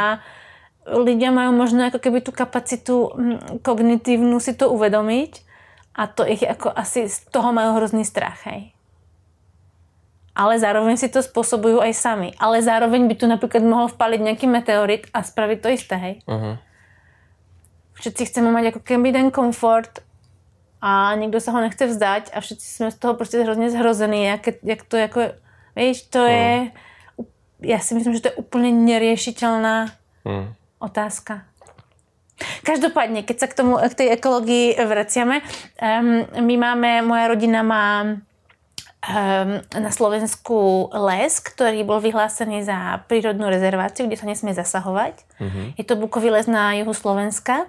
ľudia majú možno ako keby tú kapacitu hm, kognitívnu si to uvedomiť a to ich ako asi z toho majú hrozný strach. Hej. Ale zároveň si to spôsobujú aj sami. Ale zároveň by tu napríklad mohol vpaliť nejaký meteorit a spraviť to isté. Hej. Uh-huh. Všetci chceme mať ako keby ten komfort a nikdo se ho nechce vzdať a všichni jsme z toho prostě hrozně zhrození, jak, jak to jako, víš, to hmm. je, já si myslím, že to je úplně neriešiteľná hmm. otázka. Každopádně, keď se k tomu, k té ekologii vraciame, um, my máme, moja rodina má na Slovensku les, ktorý bol vyhlásený za prírodnú rezerváciu, kde sa nesmie zasahovať. Mm-hmm. Je to bukový les na juhu Slovenska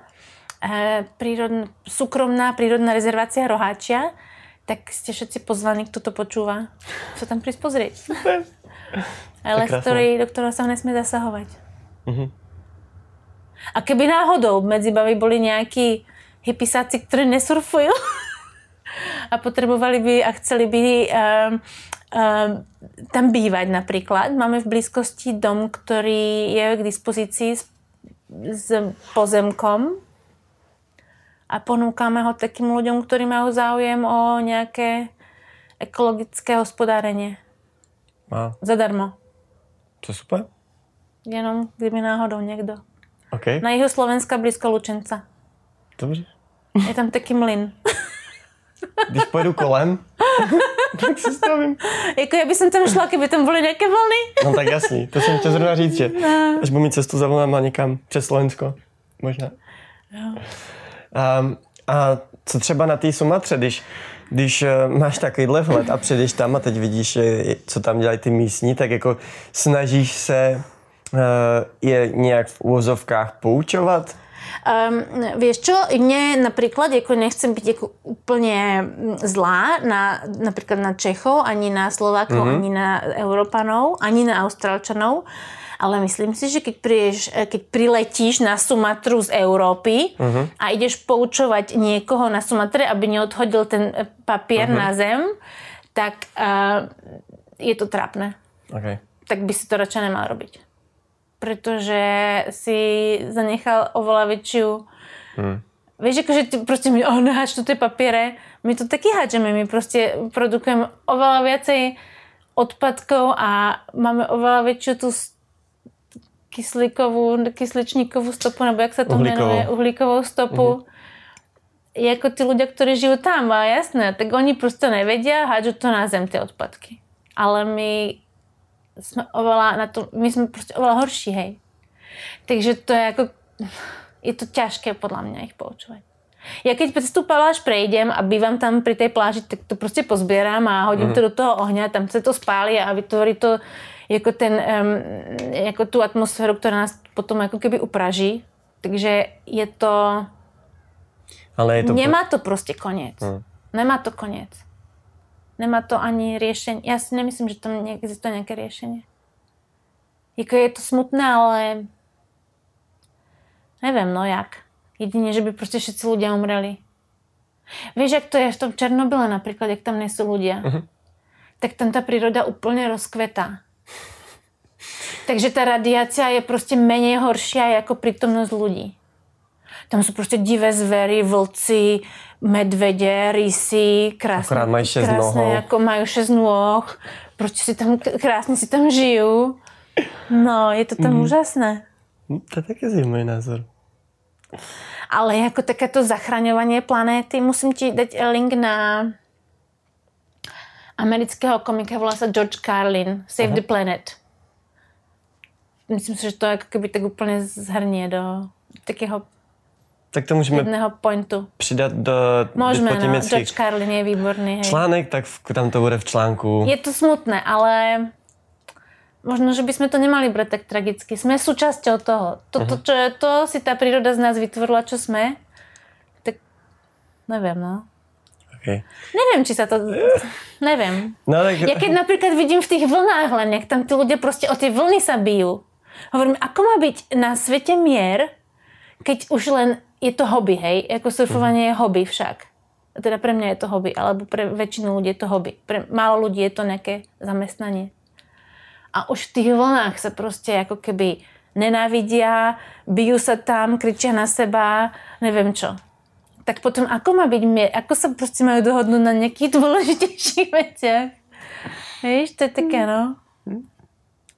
Eh, prírodn, súkromná prírodná rezervácia Roháčia, tak ste všetci pozvaní, kto to počúva, sa tam prísť pozrieť. Ale ktorý, do ktorého sa nesmie zasahovať. Uh-huh. A keby náhodou medzi bavy boli nejakí hypisáci, ktorí nesurfujú a potrebovali by a chceli by uh, uh, tam bývať napríklad. Máme v blízkosti dom, ktorý je k dispozícii s, s pozemkom, a ponúkame ho takým ľuďom, ktorí majú záujem o nejaké ekologické hospodárenie. A. Zadarmo. To super. Jenom kdyby náhodou někdo. Okay. Na jihu Slovenska blízko Lučenca. Dobře. Je tam taký mlin. Když pojedu kolem, tak se stavím. Jako já bych tam šla, kdyby tam byly nějaké vlny. no tak jasný, to jsem chtěl zrovna říct, že no. až budu mít cestu za vlnama někam přes Slovensko. Možná. Jo. Um, a co třeba na té Sumatře, když, když eh, máš takovýhle vhled a přijdeš tam a teď vidíš, co tam dělají ty místní, tak jako snažíš se uh, je nějak v úvozovkách poučovat? Um, vieš čo, mne napríklad, ako nechcem byť ako úplne zlá na, napríklad na Čechov, ani na Slovákov, mm-hmm. ani na Európanov, ani na Austrálčanov, ale myslím si, že keď, prídeš, e, keď priletíš na Sumatru z Európy uh-huh. a ideš poučovať niekoho na Sumatre, aby neodhodil ten e, papier uh-huh. na zem, tak uh, je to trápne. Okay. Tak by si to radšej nemal robiť. Pretože si zanechal oveľa väčšiu... Hmm. Vieš, akože ty proste mi, oh, naháč tu tie papiere. My to taky háčeme, my proste produkujeme oveľa viacej odpadkov a máme oveľa väčšiu tú kyslíkovou, kysličníkovou stopu, nebo jak se to uhlíkovou. jmenuje, uhlíkovou stopu. Uh-huh. Jako ty ľudia, ktorí žijú tam, a jasné, tak oni proste nevedia, hádžu to na zem, tie odpadky. Ale my sme oveľa na to, my sme proste oveľa horší, hej. Takže to je ako, je to ťažké podľa mňa ich poučovať. Ja keď cez tú paláž prejdem a bývam tam pri tej pláži, tak to proste pozbieram a hodím mm. to do toho ohňa, tam sa to spáli a vytvorí to jako, ten, um, jako tu atmosféru, která nás potom jako keby upraží. Takže je to... Ale je to... Nemá to prostě konec. Hmm. Nemá to konec. Nemá to ani riešenie. Já si nemyslím, že tam existuje nějaké riešenie. Jako je to smutné, ale nevím, no jak. Jedině, že by prostě všetci ľudia umreli. Víš, jak to je v tom Černobyle například, jak tam nejsou ľudia? Uh-huh. Tak tam ta príroda úplně rozkvetá. Takže ta radiácia je prostě méně horší jako prítomnosť ľudí. Tam jsou prostě divé zvery, vlci, medvedě, rysy, krásné. Akorát mají šest krásné, jako mají šest noh. Prostě si tam, krásně si tam žijou. No, je to tam mm. úžasné. Hm, to je taky zajímavý názor. Ale jako takéto zachraňovanie planéty, musím ti dať link na amerického komika, volá sa George Carlin, Save Aha. the Planet myslím si, že to jako keby tak úplně zhrnie do takého tak to můžeme jedného pointu. přidat do Můžeme, no. George Carlin je výborný. Hej. Článek, tak tam to bude v článku. Je to smutné, ale možno, že bychom to nemali brať tak tragicky. Jsme součástí toho. To, to, čo, to si ta příroda z nás vytvorila, čo jsme, tak nevím, no. Okay. Nevím, či sa to... Nevím. No, tak... Ja keď napríklad vidím v tých vlnách len, jak tam tí ľudia prostě o tie vlny sa bijú. Hovorím, ako má byť na svete mier, keď už len je to hobby, hej? Jako surfovanie je hobby však. Teda pre mňa je to hobby, alebo pre väčšinu ľudí je to hobby. Pre málo ľudí je to nejaké zamestnanie. A už v tých vlnách sa prostě jako keby nenávidia, bijú sa tam, kričia na seba, neviem čo. Tak potom ako má byť mier? Ako sa prostě majú dohodnúť na nejakých dôležitejších veciach? Víš, to je také, no.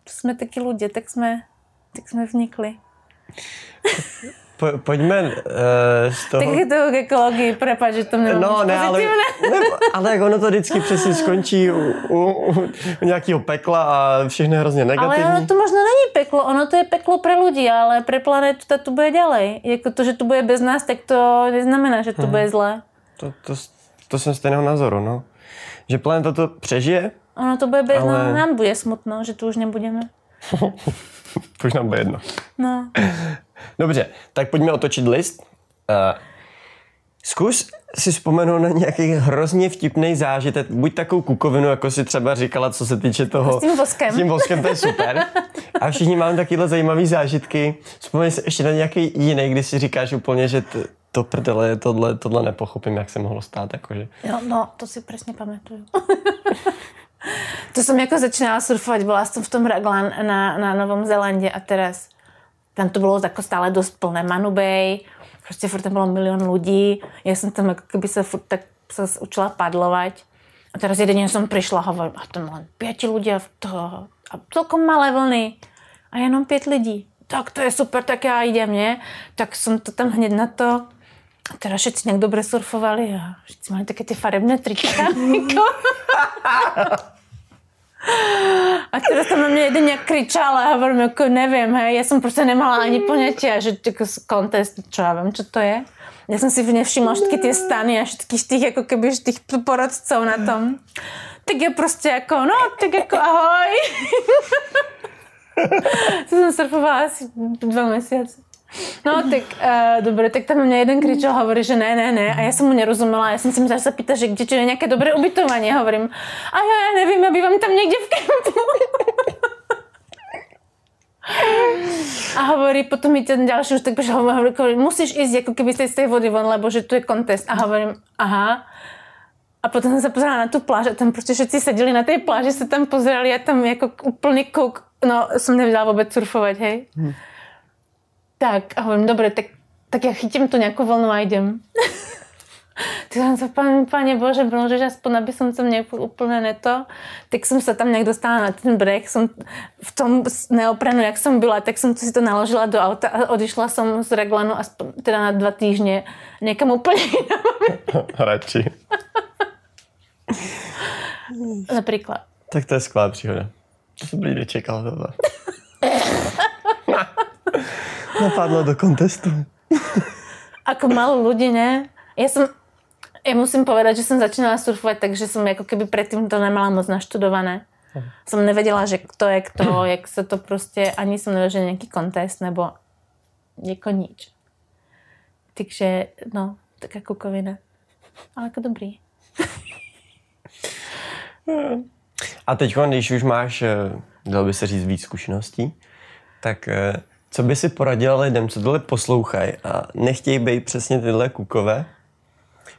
Jsme taky ľudia, tak jsme, tak jsme vnikli. Po, pojďme uh, z toho... Tak je to k ekologii, prepad, že to nemám No, ne, ale, ne, ale jak ono to vždycky přesně skončí u, u, u nějakého pekla a všechno je hrozně negativní. Ale ono to možná není peklo, ono to je peklo pro lidi, ale pro planetu to tu bude ďalej. Jako to, že tu bude bez nás, tak to neznamená, že to hmm. bude zlé. To, to, to jsem stejného názoru, no. Že planeta to přežije. Ono to bude bez ale... nás, nám bude smutno, že tu už nebudeme. to už nám bude jedno. No. Dobře, tak pojďme otočit list. Uh, zkus si vzpomenout na nějaký hrozně vtipný zážitek, buď takovou kukovinu, jako si třeba říkala, co se týče toho. S tím voskem. S tím voskem, to je super. A všichni máme takovéhle zajímavé zážitky. Vzpomeň si ještě na nějaký jiný, kdy si říkáš úplně, že t- to prdele, tohle, tohle nepochopím, jak se mohlo stát. Jakože. Jo, no, to si přesně pamatuju. to jsem jako začínala surfovat, byla jsem v tom Raglan na, na Novom Zelandě a teraz tam to bylo jako stále dost plné Manu Bay, prostě furt tam bylo milion lidí, já jsem tam jako keby se furt tak se učila padlovat. A teraz jeden jsem přišla a hovorím, a tam len pěti lidí a, to, a celkom malé vlny a jenom pět lidí. Tak to je super, tak já jdem, ne? Tak jsem to tam hned na to a teda všetci nějak dobře surfovali a všichni mali také ty farebné trička. A teraz tam na mě jeden nějak kričal a hovorím, jako nevím, hej, já jsem prostě nemala ani ponětí, že jako kontest, čo já vím, čo to je. Já jsem si nevšimla všetky ty stany a všetkých těch, jako keby těch porodců na tom. Tak je prostě jako, no, tak jako ahoj. to jsem surfovala asi dva měsíce. No tak uh, dobre, tak tam mě jeden kričel, hovorí, že ne, ne, ne. A já jsem mu nerozumela. Já jsem si myslela, že se pýta, že kde je nějaké dobré ubytování. Hovorím, a já, já nevím, já bývám tam někde v kempu. A hovorí, potom mi ten ďalší už tak prišiel, hovorí, musíš ísť ako keby z tej vody von, lebo že tu je kontest. A hovorím, aha. A potom jsem se pozerala na tu pláž a tam prostě všetci seděli na té pláži, se tam pozerali a tam jako úplný kouk. No, jsem nevěděla vůbec surfovat, hej. Hmm. Tak, a hovorím, dobre, tak, tak ja chytím tu nejakú vlnu a idem. tak som sa, pán, páne Bože, že aspoň, aby som tam nejak úplne neto. Tak som sa tam nejak dostala na ten breh, som v tom neoprenu, jak som byla, tak som si to naložila do auta a odišla som z Reglanu aspoň teda na dva týždne niekam úplne inám. Radši. Napríklad. Tak to je skvělá příhoda. To jsem nikdy čekal tohle. Napadlo do kontestu. Ako malo ľudí, ne? Ja som, ja musím povedať, že som začínala surfovať, takže som ako keby predtým to nemala moc naštudované. Hm. Som nevedela, že kto je kto, jak sa to prostě, ani som nevedela, že nejaký kontest, nebo jako nič. Takže, no, taká kukovina. Ale jako dobrý. A teď, když už máš, eh, dalo by se říct, víc zkušeností, tak eh, co by si poradila lidem, co tohle poslouchají a nechtějí být přesně tyhle kukové?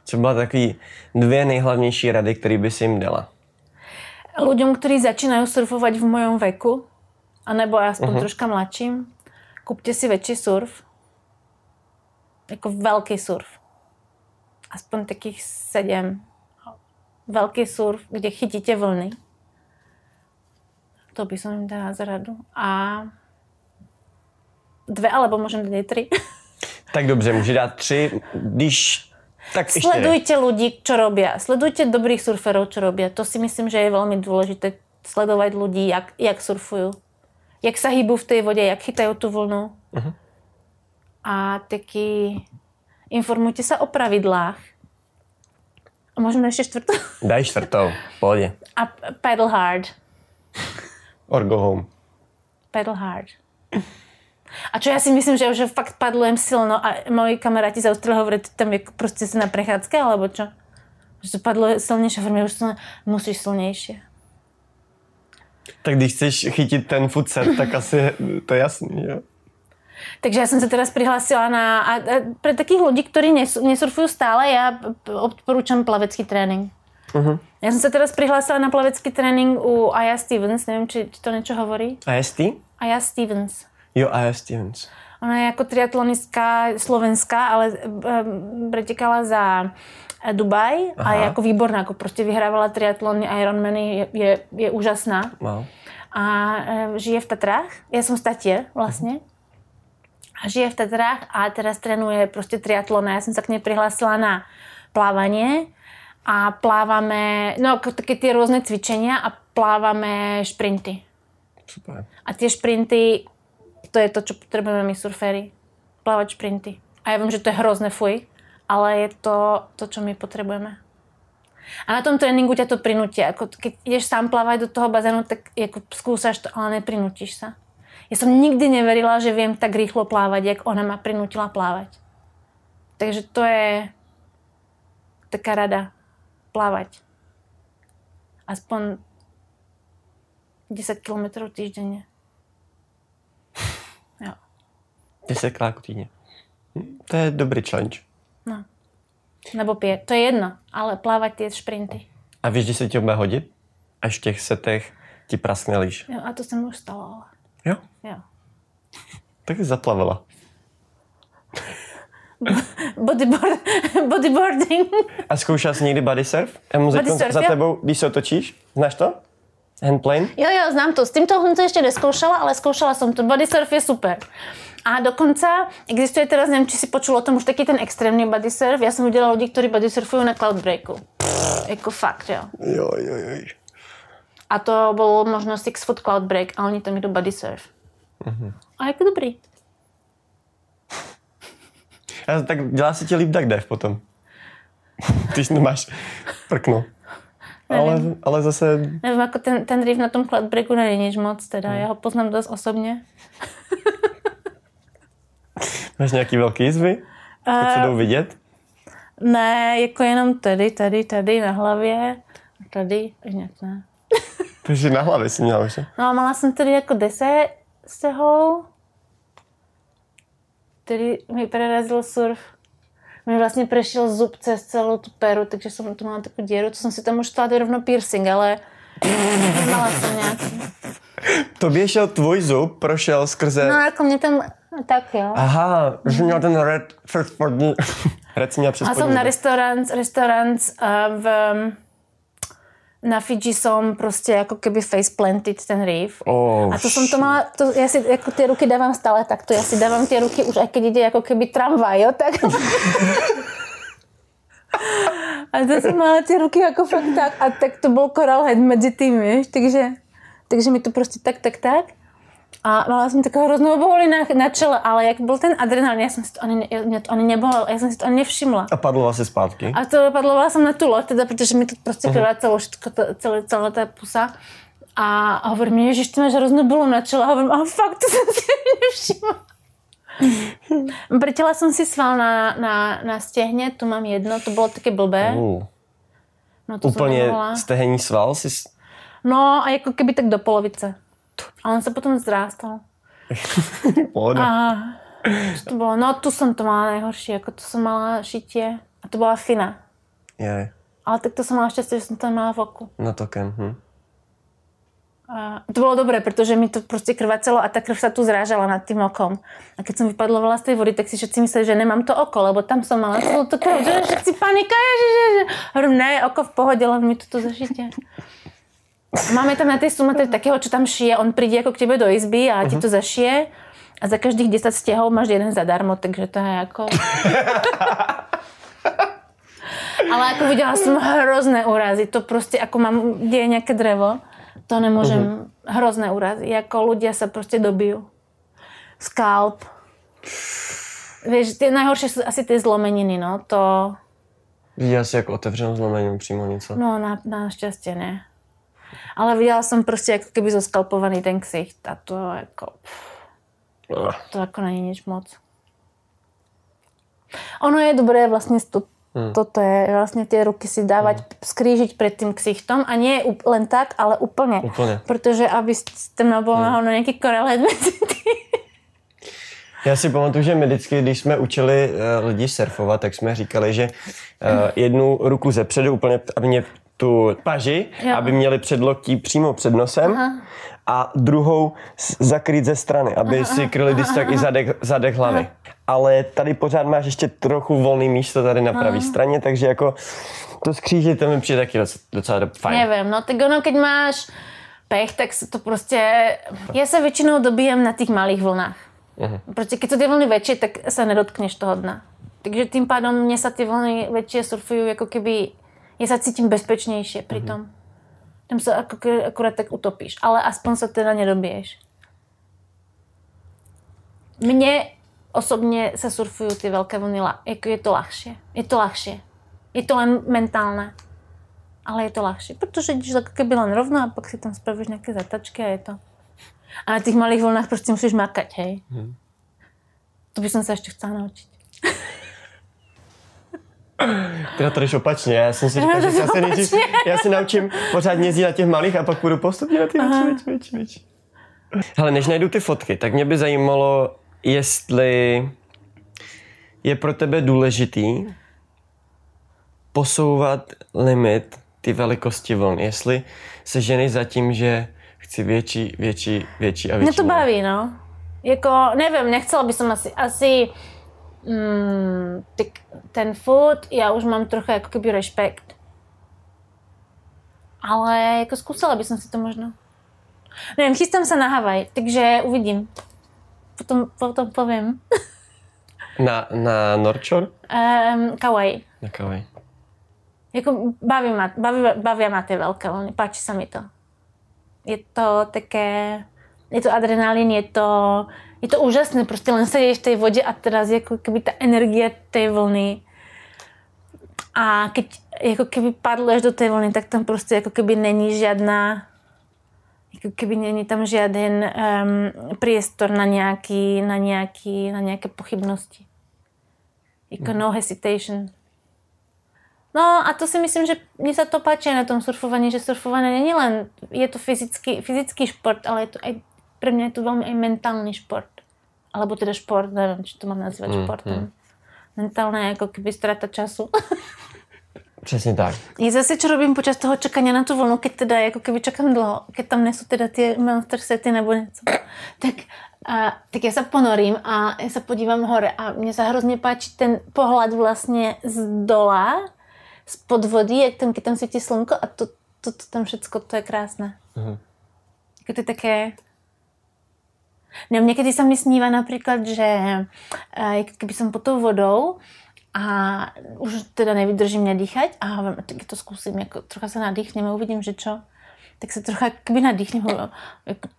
Co byla takový dvě nejhlavnější rady, které by si jim dala? Ľuďom, kteří začínají surfovat v mojom veku, anebo aspoň uh-huh. troška mladším, kupte si větší surf. Jako velký surf. Aspoň takých sedm. Velký surf, kde chytíte vlny. To by som im dala za radu. A dvě, alebo můžeme dát tři. tak dobře, může dát tři, když tak Sledujte lidi, čo robia. Sledujte dobrých surferov, čo robia. To si myslím, že je velmi důležité. Sledovat lidi, jak, jak surfují. jak sa hýbu v tej vode, jak chytajú tú vlnu. Uh-huh. A taky informujte sa o pravidlách. A možno ešte štvrtou? Daj štvrtou, pohodě. A paddle hard. Or go home. Paddle hard. A čo ja si myslím, že už fakt padlujem silno a moji kamaráti z Austrálie hovorí, ty tam je prostě si na prechádzke, alebo čo? Že to padlo silnější, a už to musíš silnější. Tak když chceš chytit ten food set, tak asi to je jasný, jo? Takže ja som sa teraz prihlásila na... A, a pre takých ľudí, ktorí nes, nesurfujú stále, ja odporúčam plavecký tréning. Uh-huh. Ja som sa teraz prihlásila na plavecký tréning u Aya Stevens, neviem, či, či to niečo hovorí. Aya Stevens? Aya Stevens. Jo, Aya Stevens. Ona je jako triatlonistka slovenská, ale pretekala za eh, Dubaj Aha. a je jako výborná, jako prostě vyhrávala triatlony, Ironmany, je, je, je úžasná. Wow. A um, žije v Tatrách. Já jsem z Tatě vlastně. Uh-huh a žije v Tatrách a teraz trénuje prostě triatlon. Já jsem se k něj přihlásila na plávanie a plávame, no také ty různé cvičenia a plávame šprinty. Super. A ty šprinty, to je to, čo potřebujeme my surféry. Plávat šprinty. A já vím, že to je hrozné fuj, ale je to to, čo my potřebujeme. A na tom tréninku ťa to prinutí. Ako keď ideš sám plávať do toho bazénu, tak jako skúsaš to, ale neprinutíš sa. Ja som nikdy neverila, že viem tak rýchlo plávať, jak ona ma prinútila plávať. Takže to je taká rada. Plávať. Aspoň 10 km týždenne. Jo. 10 km týdně. To je dobrý challenge. No. Nebo pět. To je jedno, ale plávat ty šprinty. A víš, že se ti bude hodit? Až v těch setech ti praskne líš. Jo, a to se mi už stalo. Jo? Jo. Tak jsi zaplavila. Bodyboard, bodyboarding. A zkoušela jsi někdy body surf? body surf, za jo. tebou, když se otočíš? Znáš to? Handplane? Jo, jo, znám to. S tímto jsem to ještě neskoušela, ale zkoušela jsem to. Body surf je super. A dokonce existuje teraz, nevím, či si počul o tom už taky ten extrémní body surf. Já jsem udělala lidi, kteří body surfují na cloudbreaku. Jako fakt, jo. Jo, jo, jo. A to bylo možno Six Foot Cloud Break a oni tam jdou body surf. Mm-hmm. A jako dobrý. A tak dělá se ti líp tak dev potom. Když nemáš prkno. Ale, ale zase... Nevím, jako ten, ten drift na tom breaku není nic moc, teda. Hmm. Já ho poznám dost osobně. Máš nějaký velký jizvy? Uh, se jdou vidět? Ne, jako jenom tady, tady, tady na hlavě. Tady, nějak ne. Takže na hlavě jsi měla už. No, mala jsem tady jako deset toho, který mi prerazil surf. Mi vlastně prešel zub přes celou tu peru, takže jsem tu měla takovou děru, to jsem si tam už chtěla rovno piercing, ale mala jsem nějaký. To šel tvůj zub, prošel skrze... No, jako mě tam, tak jo. Aha, že měl ten red přes spodní. red si měl přes A jsem na restaurant, restaurant uh, v na Fiji som prostě jako keby face planted ten reef. Oh, a to jsem to mala, to já si jako ty ruky dávám stále takto, já si dávám ty ruky už, aj keď jde jako keby tramvaj, jo, tak... a to jsem mala ty ruky jako fakt tak a tak to byl coral head mezi tím, víš, takže, takže mi to prostě tak, tak, tak. A mala jsem takovou hroznou boli na, na čele, ale jak byl ten adrenalin, já jsem si to ani, mě to ani nebolel, já jsem si to ani nevšimla. A padla si zpátky? A to padla jsem na tu loď, teda, protože mi to prostě uh-huh. celou, celé, celá ta pusa. A hovorím mi, že ty máš hroznou bolu na čele. A hovorím, a fakt, to jsem si nevšimla. Prtěla jsem si sval na, na, na stěhně, tu mám jedno, to bylo taky blbé. Uh. No, to Úplně stehenní sval si... No a jako keby tak do polovice. A on se potom zrástal. a to bylo, no tu jsem to mala nejhorší, jako to jsem mala šitě a to byla fina. Je. Ale tak to jsem mala štěstí, že jsem to měla v oku. Na tokem, hm. A to bylo dobré, protože mi to prostě krvácelo a ta krv se tu zrážela nad tím okom. A když jsem vypadlovala z té vody, tak si všetci mysleli, že nemám to oko, lebo tam jsem mala celou to krv, že všetci panika, že, že, že. Hovorím, ne, oko v pohodě, len mi to tu zašitě. Máme tam na tej Sumatře takého, čo tam šije, on přijde jako k tebe do izby a ti mhm. to zašije a za každých 10 stěhov máš jeden zadarmo, takže to je jako... Ale jako viděla jsem hrozné úrazy, to prostě jako mám, kde je nějaké drevo, To nemôžem, uh-huh. hrozné úrazy, ako ľudia sa proste dobijú. Skalp. Vieš, tie najhoršie sú asi tie zlomeniny, no, to... Viděla jsi jako otevřenou zlomeninu přímo něco? No, na, naštěstí ne. Ale viděla jsem prostě jako keby zoskalpovaný ten ksicht a to jako... To jako není nič moc. Ono je dobré vlastně to, hmm. toto je vlastně ty ruky si dávat, hmm. skřížit před tím ksichtom a nie len tak, ale úplně. Úplně. Protože aby tam nebyl hmm. náhodou nějaký korelet mezi Já si pamatuju, že my vždycky, když jsme učili uh, lidi surfovat, tak jsme říkali, že uh, jednu ruku ze předu úplně, aby mě tu paži, jo. aby měli předloktí přímo před nosem Aha. a druhou zakrýt ze strany, aby Aha. si kryli když tak i zadek, zadek hlavy. Aha. Ale tady pořád máš ještě trochu volný místo tady na pravé straně, takže jako to skřížit to mi přijde taky docela fajn. Nevím, no tak ono, keď máš pech, tak se to prostě... Já se většinou dobíjem na těch malých vlnách. Uh-huh. Protože keď jsou ty vlny větší, tak se nedotkneš toho dna. Takže tím pádem mě se ty vlny větší surfují, jako keby já se cítím bezpečnější při tom. Uh-huh. Tam se akorát tak utopíš, ale aspoň se teda nedobiješ. Mně osobně se surfují ty velké vlny, jako je to ľahšie. Je to ľahšie. Je to len mentálne. Ale je to ľahšie, protože když tak keby len rovno a pak si tam spravíš nějaké zatačky a je to. A na těch malých vlnách prostě musíš makať, hej. Hmm. To bych se ještě chcela naučit. Ty to jdeš opačně, já jsem si říkal, že já se, nejdřív, já se naučím pořád jezdit na těch malých a pak půjdu postupně na ty větší, větší, větší. Ale než najdu ty fotky, tak mě by zajímalo, jestli je pro tebe důležitý posouvat limit ty velikosti vln. Jestli se ženy za tím, že chci větší, větší, větší a větší. Mě to baví, no. Jako, nevím, nechcela by som asi, asi mm, ty, ten food, já už mám trochu jako keby respekt. Ale jako zkusila by som si to možno. Nevím, chystám se na Havaj, takže uvidím. Potom, potom povím. na, na North Shore? Um, Kauai. Na Kauai. Jako baví ma, baví, baví ma tie veľké vlny, páči sa mi to je to také, je to adrenalin, je to, je to úžasné, prostě len sedíš v té vodě a teraz jako keby ta energie té vlny a keď jako keby padleš do té vlny, tak tam prostě jako keby není žádná jako keby není tam žiaden um, priestor na nějaký, na nějaký, na nějaké pochybnosti. Jako no hesitation. No a to si myslím, že mně se to páči na tom surfovaní, že surfování není len, je to fyzický, fyzický šport, ale je to aj, pre mě je to velmi i mentální šport. Alebo teda šport, nevím, či to mám nazývat mm, športem. Mm. Mentálne jako keby strata času. Přesně tak. Je zase, čo robím počas toho čekania na tu vlnu, keď teda jako keby čekám dlouho, keď tam nesu teda ty monster sety nebo něco, tak, a, tak já se ponorím a já se podívám hore a mně se hrozně páči ten pohled vlastně z dola, spod vody, jak tam, keď tam svítí slunko a to, to, to tam všecko, to je krásné. Jako to je také... Ne, někdy se mi snívá například, že uh, kdyby jsem pod tou vodou a už teda nevydržím nedýchať a tak to zkusím, jako trocha se nadýchnem a uvidím, že čo. Tak se trocha kdyby nadýchnem, jako,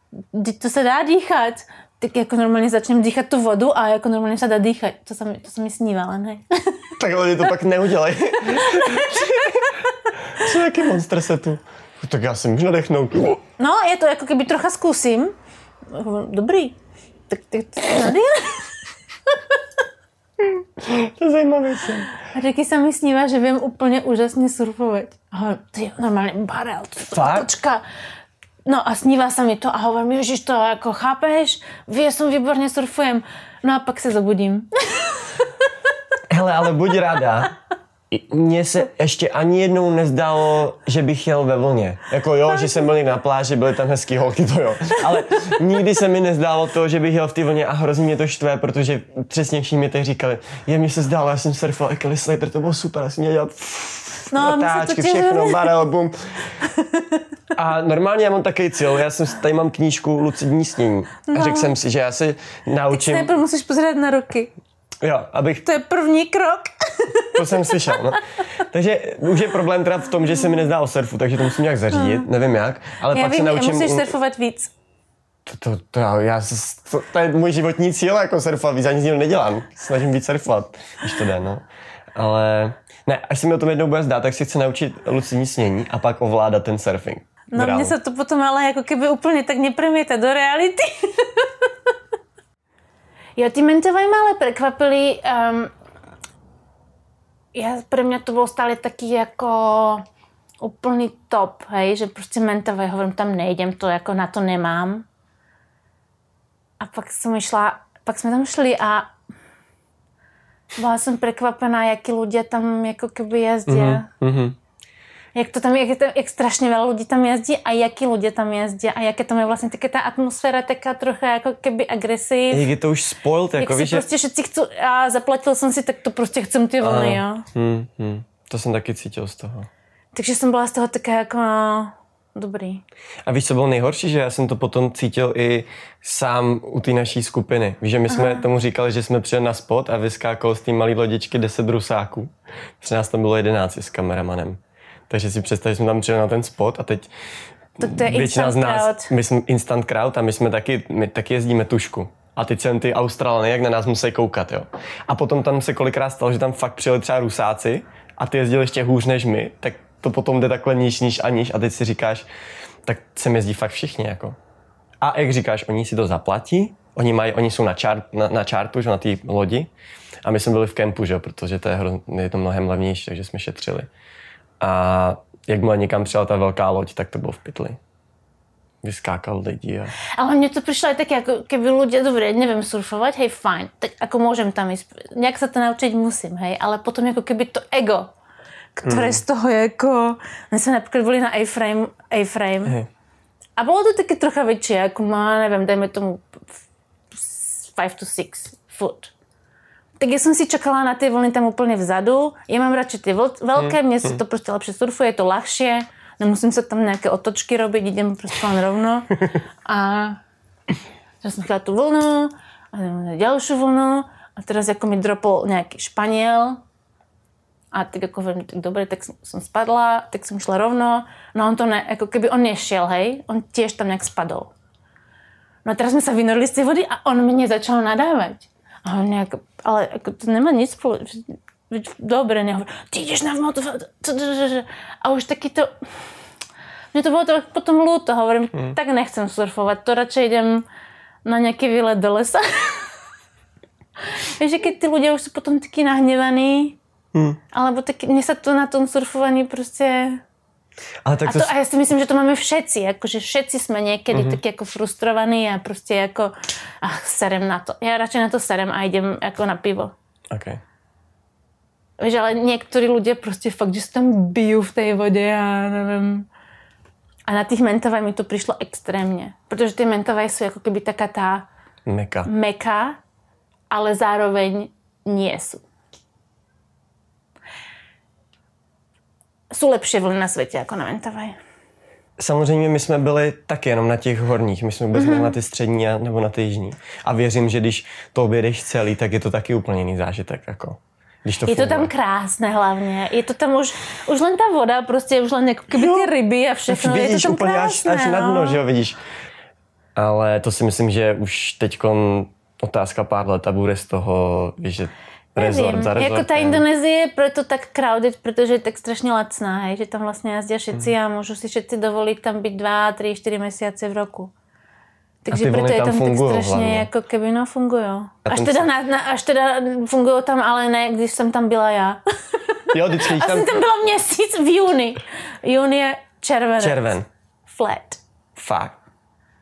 to se dá dýchat tak jako normálně začnem dýchat tu vodu a jako normálně se dá dýchat. To se mi, to se mi snívá, ale ne. tak oni to pak neudělají. Co jaký monster se tu? Tak já si můžu nadechnout. No, je to jako kdyby trocha zkusím. Dobrý. Tak ty to To je zajímavé. A taky se mi snívá, že vím úplně úžasně surfovat. Aha, ty normálně barel, to, to, točka. No a snívá se mi to a hovorím, ježiš, to jako chápeš? Vy, jsem výborně surfujem. No a pak se zobudím. Hele, ale buď ráda. Mně se ještě ani jednou nezdálo, že bych jel ve vlně. Jako jo, že jsem byl na pláži, byly tam hezký holky, to jo. Ale nikdy se mi nezdálo to, že bych jel v té vlně a hrozně mě to štve, protože přesně všichni teď říkali, je mi se zdálo, já jsem surfoval Kelly Slater, to bylo super, já jsem měl dělat no, natáčky, všechno, barel, bum. A normálně já mám takový cíl, já jsem, tady mám knížku Lucidní snění. No. A řekl jsem si, že já si naučím... Teď musíš pozerať na roky. Jo, abych... To je první krok. to jsem slyšel, no. Takže už je problém teda v tom, že se mi nezdá o surfu, takže to musím nějak zařídit, hmm. nevím jak, ale já pak vím, se naučím... Musíš surfovat víc. To, to, to, já, já, to, to, je můj životní cíl, jako surfovat, víc ani nic nedělám. Snažím víc surfovat, když to jde, no. Ale ne, až se mi o tom jednou bude zdát, tak si chci naučit lucidní snění a pak ovládat ten surfing. No mně se to potom ale jako keby úplně tak nepremieta do reality. jo, ty mentové mě ale prekvapili. Um, já, pro mě to bylo stále taky jako úplný top, hej, že prostě mentové, hovorím, tam nejdem, to jako na to nemám. A pak jsem šla, pak jsme tam šli a byla jsem překvapená, jaký lidé tam jako keby jezdí. Mm-hmm jak to tam, jak, je to, jak strašně veľa lidí tam jezdí a jaký lidé tam jezdí a jaké tam je vlastně taká ta atmosféra taká trochu jako keby agresiv. Jak je to už spoiled, jako jak víš, že... prostě všetci chcú, a zaplatil jsem si, tak to prostě chcem ty vlny, jo. Hmm, hmm. To jsem taky cítil z toho. Takže jsem byla z toho taká jako no, dobrý. A víš, co bylo nejhorší, že já jsem to potom cítil i sám u té naší skupiny. Víš, že my jsme Aha. tomu říkali, že jsme přijeli na spot a vyskákalo z té malé lodičky 10 rusáků. Při nás tam bylo 11 s kameramanem. Takže si představ, že jsme tam přijeli na ten spot a teď to, to je většina z nás, crowd. my jsme instant crowd a my jsme taky, my taky jezdíme tušku. A ty jsem ty Australany, jak na nás musí koukat, jo. A potom tam se kolikrát stalo, že tam fakt přijeli třeba Rusáci a ty jezdili ještě hůř než my, tak to potom jde takhle níž, níž a níž a teď si říkáš, tak sem jezdí fakt všichni, jako. A jak říkáš, oni si to zaplatí, oni, mají, oni jsou na, čár, na, na čártu, že, na té lodi a my jsme byli v kempu, že, protože to je, hro, je to mnohem levnější, takže jsme šetřili. A jakmile někam přijela ta velká loď, tak to bylo v pytli. Vyskákal lidi. A... Ale mně to přišlo tak, jako keby lidé, dobré, nevím surfovat, hej, fajn, tak jako můžem tam jít, nějak se to naučit musím, hej, ale potom jako keby to ego, které hmm. z toho jako, my jsme například byli na A-frame, A-frame hey. a bylo to taky trocha větší, jako má, nevím, dejme tomu 5 to 6 foot tak já jsem si čekala na ty vlny tam úplně vzadu. Já mám radši ty velké, mně se to prostě lepší surfuje, je to ľahšie, nemusím se tam nějaké otočky robit, jdem prostě len rovno. A já jsem chtěla tu vlnu, a další vlnu, a teraz jako mi dropol nějaký Španěl, a tak jako vím, tak dobré, tak jsem spadla, tak jsem šla rovno, no on to ne, jako keby on nešel, hej, on těž tam nějak spadl. No a teraz jsme se vynorili z té vody a on mě začal nadávat. A on nějak, ale jako to nemá nic společného. Dobre, nehovorí, ty jdeš na moto, a už taky to, mně to bylo to potom lúto, hovorím, hmm. tak nechcem surfovat, to radšej jdem na nějaký výlet do lesa. Víš, keď ty lidé už jsou potom taky nahněvaný, hmm. alebo taky, mně se to na tom surfovaní prostě ale tak a, to, a já si myslím, že to máme všetci, jakože všetci jsme někdy uh-huh. tak jako frustrovaní a prostě jako ach, serem na to. Já radši na to serem a jdem jako na pivo. Okay. Víš, ale někteří lidé prostě fakt, že se tam bijou v té vodě a nevím. A na těch mentové mi to přišlo extrémně, protože ty mentové jsou jako kdyby taká ta meka. meka, ale zároveň nie jsou. Jsou lepší vlny na světě jako na Ventavaj. Samozřejmě my jsme byli taky jenom na těch horních, my jsme vůbec mm-hmm. na ty střední a, nebo na ty jižní. A věřím, že když to objedeš celý, tak je to taky úplně jiný zážitek. Jako. Když to je funguje. to tam krásné hlavně. Je to tam už, už len ta voda, prostě už len jako kdyby ty ryby a všechno. Vidíš, je to tam úplně krásné, až, až na dno, no. že jo, vidíš. Ale to si myslím, že už teď otázka pár let a bude z toho, víš, že Rezort za Jako ta Indonésie je proto tak crowded, protože je tak strašně lacná, hej, že tam vlastně jazdí všetci mm. a můžu si všetci dovolit tam být dva, tři, čtyři měsíce v roku. Takže proto je tam tak strašně hlavně. jako keby no fungují. Až teda, na, na, až teda fungují tam, ale ne, když jsem tam byla já. Jo, vždycky tam... jsem tam byla měsíc v juni. Juni je červen. Červen. Flat. Fakt.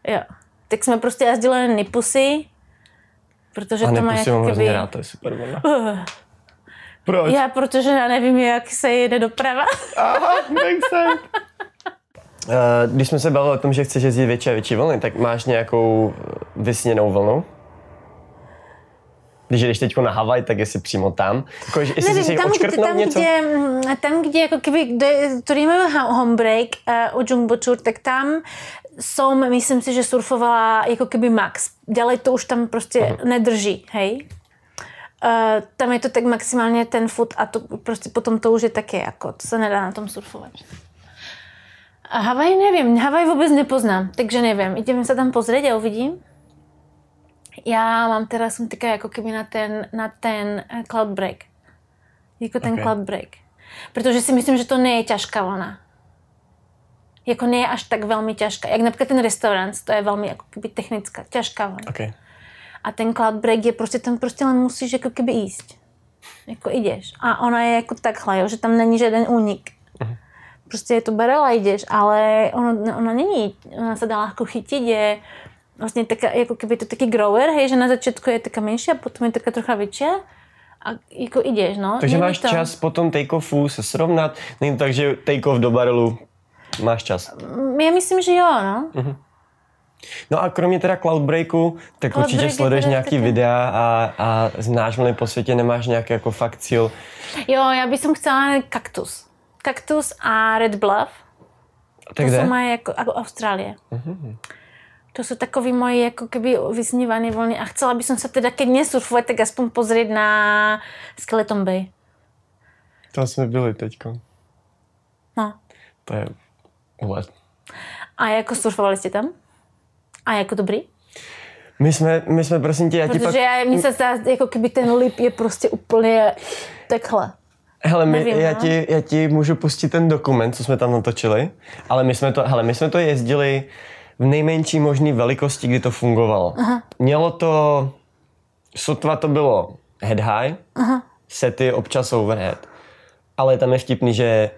Jo. Tak jsme prostě jezdili na Nipusy, Protože a to má jak kdyby... hrozně rád, to je super vlna. Uh. Proč? Já, protože já nevím, jak se jede doprava. Aha, makes sense. Uh, když jsme se bavili o tom, že chceš jezdit větší a větší vlny, tak máš nějakou vysněnou vlnu? Když jdeš teď na Havaj, tak jestli přímo tam. Jako, jestli Nevím, si tam, kde, tam, něco? Kde, tam, kde jako kdyby, kde, který máme home break uh, u Jumbo Tour, tak tam som, myslím si, že surfovala jako keby max. Ďalej to už tam prostě uh-huh. nedrží, hej. Uh, tam je to tak maximálně ten foot a to prostě potom to už je také jako, to se nedá na tom surfovat. A Havaj nevím, Havaj vůbec nepoznám, takže nevím. Ideme se tam pozrieť a uvidím. Já mám teda, jsem teďka jako keby na ten, na ten eh, cloud break. Jako ten okay. cloud break. Protože si myslím, že to nie je ťažká vlna. Jako nie je až tak velmi ťažká. Jak například ten restaurant, to je velmi jako keby technická, ťažká vlna. Okay. A ten cloud break je prostě, tam prostě len musíš jako keby jíst. Jako jdeš. A ona je jako takhle, jo, že tam není žádný únik. Uh-huh. Prostě je to barela, jdeš, ale ona, ona není, ona se dá lehko chytit, je vlastně taká, jako keby to taky grower, hej, že na začátku je taká menší a potom je taká trocha větší a jako jdeš, no. Takže máš to... čas po tom take-offu se srovnat, není to tak, že take-off do barelu máš čas? Já myslím, že jo, no. Uh-huh. No a kromě teda Cloudbreaku, tak Cloud určitě sleduješ nějaký taky. videa a, a znáš vlny po světě, nemáš nějaký jako fakt cíl? Jo, já bych chcela kaktus. Kaktus a Red Bluff. Tak to jsou moje jako, jako Austrálie. Uh-huh. To jsou takový moje jako keby vysnívané vlny a chcela bych se teda, keď nesurfovat, tak aspoň pozrieť na Skeleton Bay. Tam jsme byli teďko. No. To je let. A jako surfovali jste tam? A jako dobrý? My jsme, my jsme prosím tě, já Protože ti pak... já, mi se zdá, jako kdyby ten lip je prostě úplně takhle. Hele, my, Nevím, já, no. ti, já ti můžu pustit ten dokument, co jsme tam natočili, ale my jsme to, hele, my jsme to jezdili v nejmenší možné velikosti, kdy to fungovalo. Aha. Mělo to, sotva to bylo head high, Aha. sety občas overhead, ale tam je vtipný, že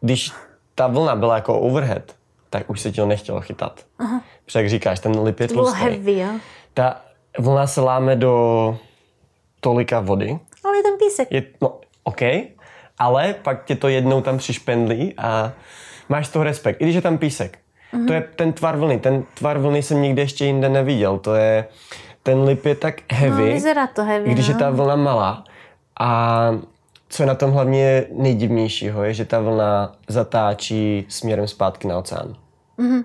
když ta vlna byla jako overhead, tak už se ti to nechtělo chytat. Aha. Protože jak říkáš, ten lip je tlustý. heavy, jo? Ta vlna se láme do tolika vody. Ale je tam písek. Je, no, OK, ale pak tě to jednou tam přišpendlí a máš toho respekt. I když je tam písek. Mm-hmm. To je ten tvar vlny. Ten tvar vlny jsem nikde ještě jinde neviděl. To je, ten lip je tak heavy. No, to heavy, Když no. je ta vlna malá. A co je na tom hlavně nejdivnějšího, je, že ta vlna zatáčí směrem zpátky na oceán. Mm-hmm.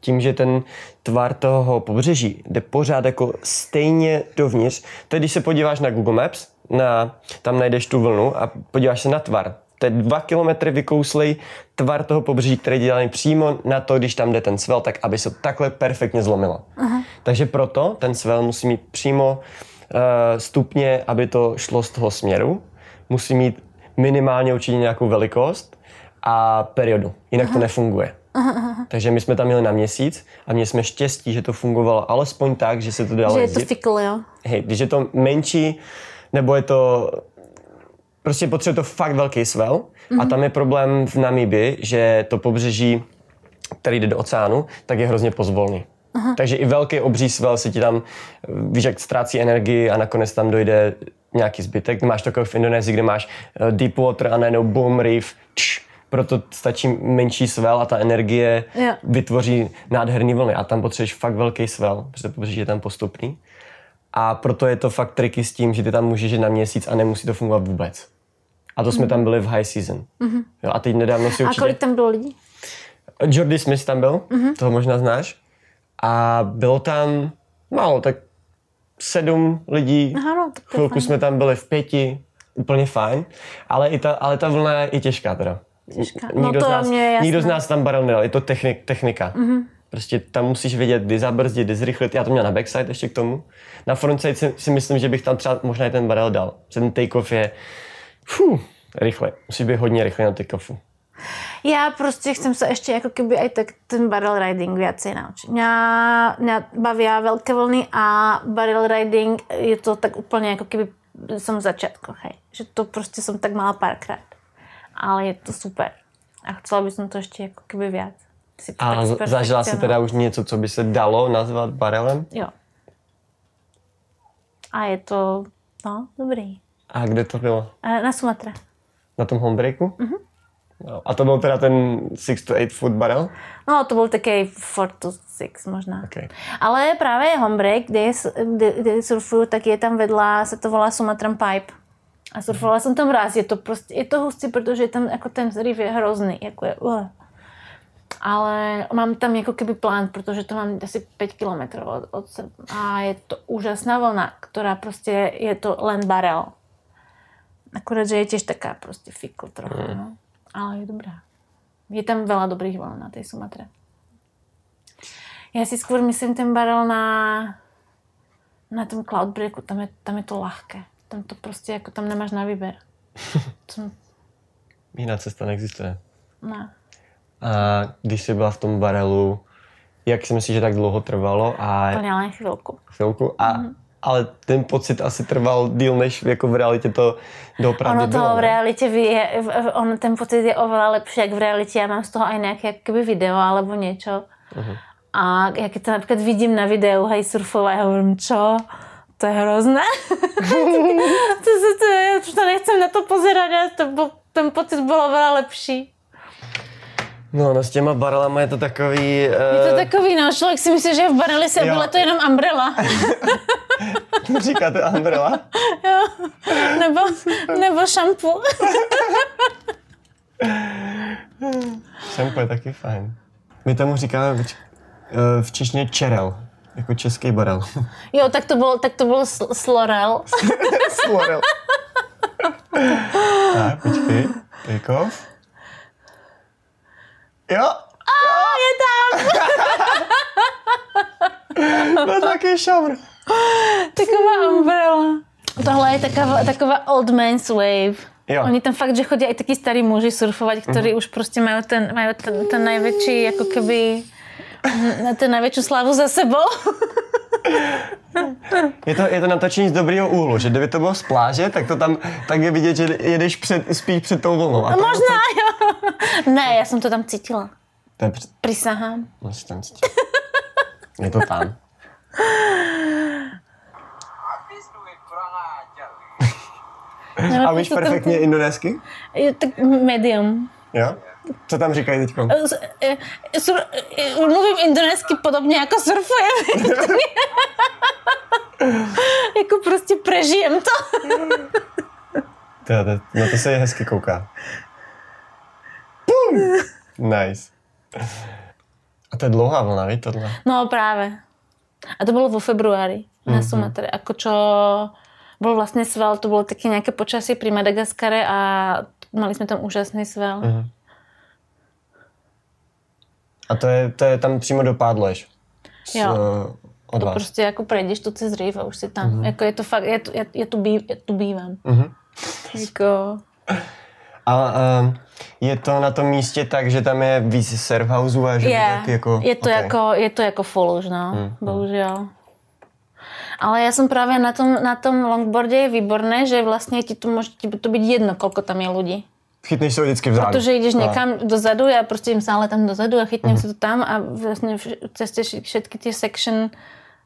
Tím, že ten tvar toho pobřeží jde pořád jako stejně dovnitř. Teď, když se podíváš na Google Maps, na, tam najdeš tu vlnu a podíváš se na tvar. To je dva kilometry vykouslej tvar toho pobřeží, který dělají přímo na to, když tam jde ten svel, tak aby se takhle perfektně zlomilo. Aha. Takže proto ten svel musí mít přímo uh, stupně, aby to šlo z toho směru. Musí mít minimálně určitě nějakou velikost a periodu. Jinak aha. to nefunguje. Aha, Takže my jsme tam měli na měsíc a měli jsme štěstí, že to fungovalo alespoň tak, že se to dalo Že je to fikl, jo? Hej, když je to menší, nebo je to prostě potřebuje to fakt velký svel mm-hmm. a mhm. tam je problém v Namibii, že to pobřeží, který jde do oceánu, tak je hrozně pozvolný. Aha. Takže i velký obří svel se ti tam, víš, jak ztrácí energii a nakonec tam dojde nějaký zbytek. Máš takový v Indonésii, kde máš eh, deep water a najednou boom reef, tš, proto stačí menší svel a ta energie jo. vytvoří nádherný vlny. A tam potřebuješ fakt velký svel, protože pobřeží je tam postupný. A proto je to fakt triky s tím, že ty tam můžeš jít na měsíc a nemusí to fungovat vůbec. A to mm-hmm. jsme tam byli v high season. Mm-hmm. Jo, a teď nedávno si určitě... A kolik tam bylo lidí? Jordy Smith tam byl, mm-hmm. toho možná znáš. A bylo tam málo, tak sedm lidí. Aha, no, Chvilku jsme tam byli v pěti, úplně fajn. Ale, i ta, ale ta vlna je i těžká teda. Těžká. No nikdo, to z nás, mě nikdo z nás tam barel nedal, je to technik, technika. Mm-hmm. Prostě tam musíš vědět, kdy zabrzdit, kdy zrychlit. Já to měl na backside ještě k tomu. Na frontside si, si myslím, že bych tam třeba možná i ten barel dal. Ten take-off je Fú, rychle. Musí být hodně rychle na take-offu. Já prostě chcem se ještě jako keby aj tak ten barrel riding viacej naučit. Mě, mě baví velké vlny a barrel riding je to tak úplně jako keby jsem v hej. Že to prostě jsem tak mala párkrát. Ale je to super. A chcela bych to ještě jako keby viac. a zažila si teda už něco, co by se dalo nazvat barelem? Jo. A je to, no, dobrý. A kde to bylo? Na Sumatra. Na tom homebreaku? Mhm. No. A to byl teda ten 6 to 8 foot barrel? No, to byl takový 4 to 6 možná. Okay. Ale právě homebreak, kde, kde, kde surfuju, tak je tam vedla, se to volá Sumatran Pipe. A surfovala jsem tam raz, je to prostě, je to hustý, protože tam jako ten reef je hrozný, jako je, uh. ale mám tam jako keby plán, protože to mám asi 5 kilometrov od, od. A je to úžasná vlna, která prostě je to len barel. Akurát, že je tiež taká prostě fikl trochu, mm. no. Ale je dobrá. Je tam veľa dobrých vln na tej Sumatre. Já si skôr myslím ten barel na, na tom Cloudbreaku, tam je, tam je to ľahké. Tam to prostě, jako tam nemáš na výber. Jiná cesta neexistuje. Ne. A když jsi byla v tom barelu, jak si myslíš, že tak dlouho trvalo? A... Úplně len chvilku. Chvilku? A, mm-hmm. Ale ten pocit asi trval díl, než jako v realitě to doopravdy Ono to v realitě je, on, ten pocit je oveľa lepší, jak v realitě. Já mám z toho aj nějaké jakoby video alebo něco. Uh-huh. A jak to například vidím na videu, hej, surfová, já hovorím, čo? To je hrozné. to, to, to, já to nechcem na to pozerať, to, ten pocit bylo veľa lepší. No, no s těma barelama je to takový... Uh... Je to takový, no, člověk si myslí, že v bareli se bylo to jenom umbrella. Říkáte umbrella? jo, nebo, nebo šampu. šampu je taky fajn. My tomu říkáme v eh, češtině čerel, jako český barel. jo, tak to bylo, tak to bylo slorel. slorel. tak, počkej, off. Jo. A je tam. no taky šavr. Taková umbrella. Tohle je taková, taková old man's wave. Jo. Oni tam fakt, že chodí i taky starý muži surfovat, kteří uh-huh. už prostě mají ten, mají ten, ten největší, jako keby, ten největší slávu za sebou. Je to, je to natočení z dobrého úhlu, že kdyby to bylo z pláže, tak to tam tak je vidět, že jedeš před, spíš před tou vlnou. A to Možná, to... jo. Ne, já jsem to tam cítila. To je před... Prisahám. No, tam cítila. Je to tam. No, A víš perfektně tam... indonésky? Tak medium. Jo? Co tam říkají teď? Eh, eh, mluvím indonésky podobně jako surfujem. jako prostě prežijem to. to, to, no to se je hezky kouká. Pum! Nice. A to je dlouhá vlna, víš tohle? No právě. A to bylo vo februári na mm-hmm. Sumatre. Ako čo bol vlastne sval, to bolo také nejaké počasie pri Madagaskare a mali sme tam úžasný sval. Mm-hmm. A to je, to je tam přímo do Pádlež? S, jo. Uh, od to vás. prostě jako prejdeš tu cez řív a už si tam. Mm-hmm. Jako je to fakt, já, tu, já, já, tu, bí, já tu bývám. Mm-hmm. jako... A um, je to na tom místě tak, že tam je víc surfhouseů a že je, tak jako... Je to, okay. jako, je to jako full už, no. Mm, bohužel. Ale já jsem právě na tom, na tom longboardě je výborné, že vlastně ti to může ti to být jedno, kolko tam je lidí chytneš se vždycky vzadu. Protože jdeš někam a. dozadu, já prostě jim stále tam dozadu a chytnem uh-huh. se to tam a vlastně cestě všetky ty section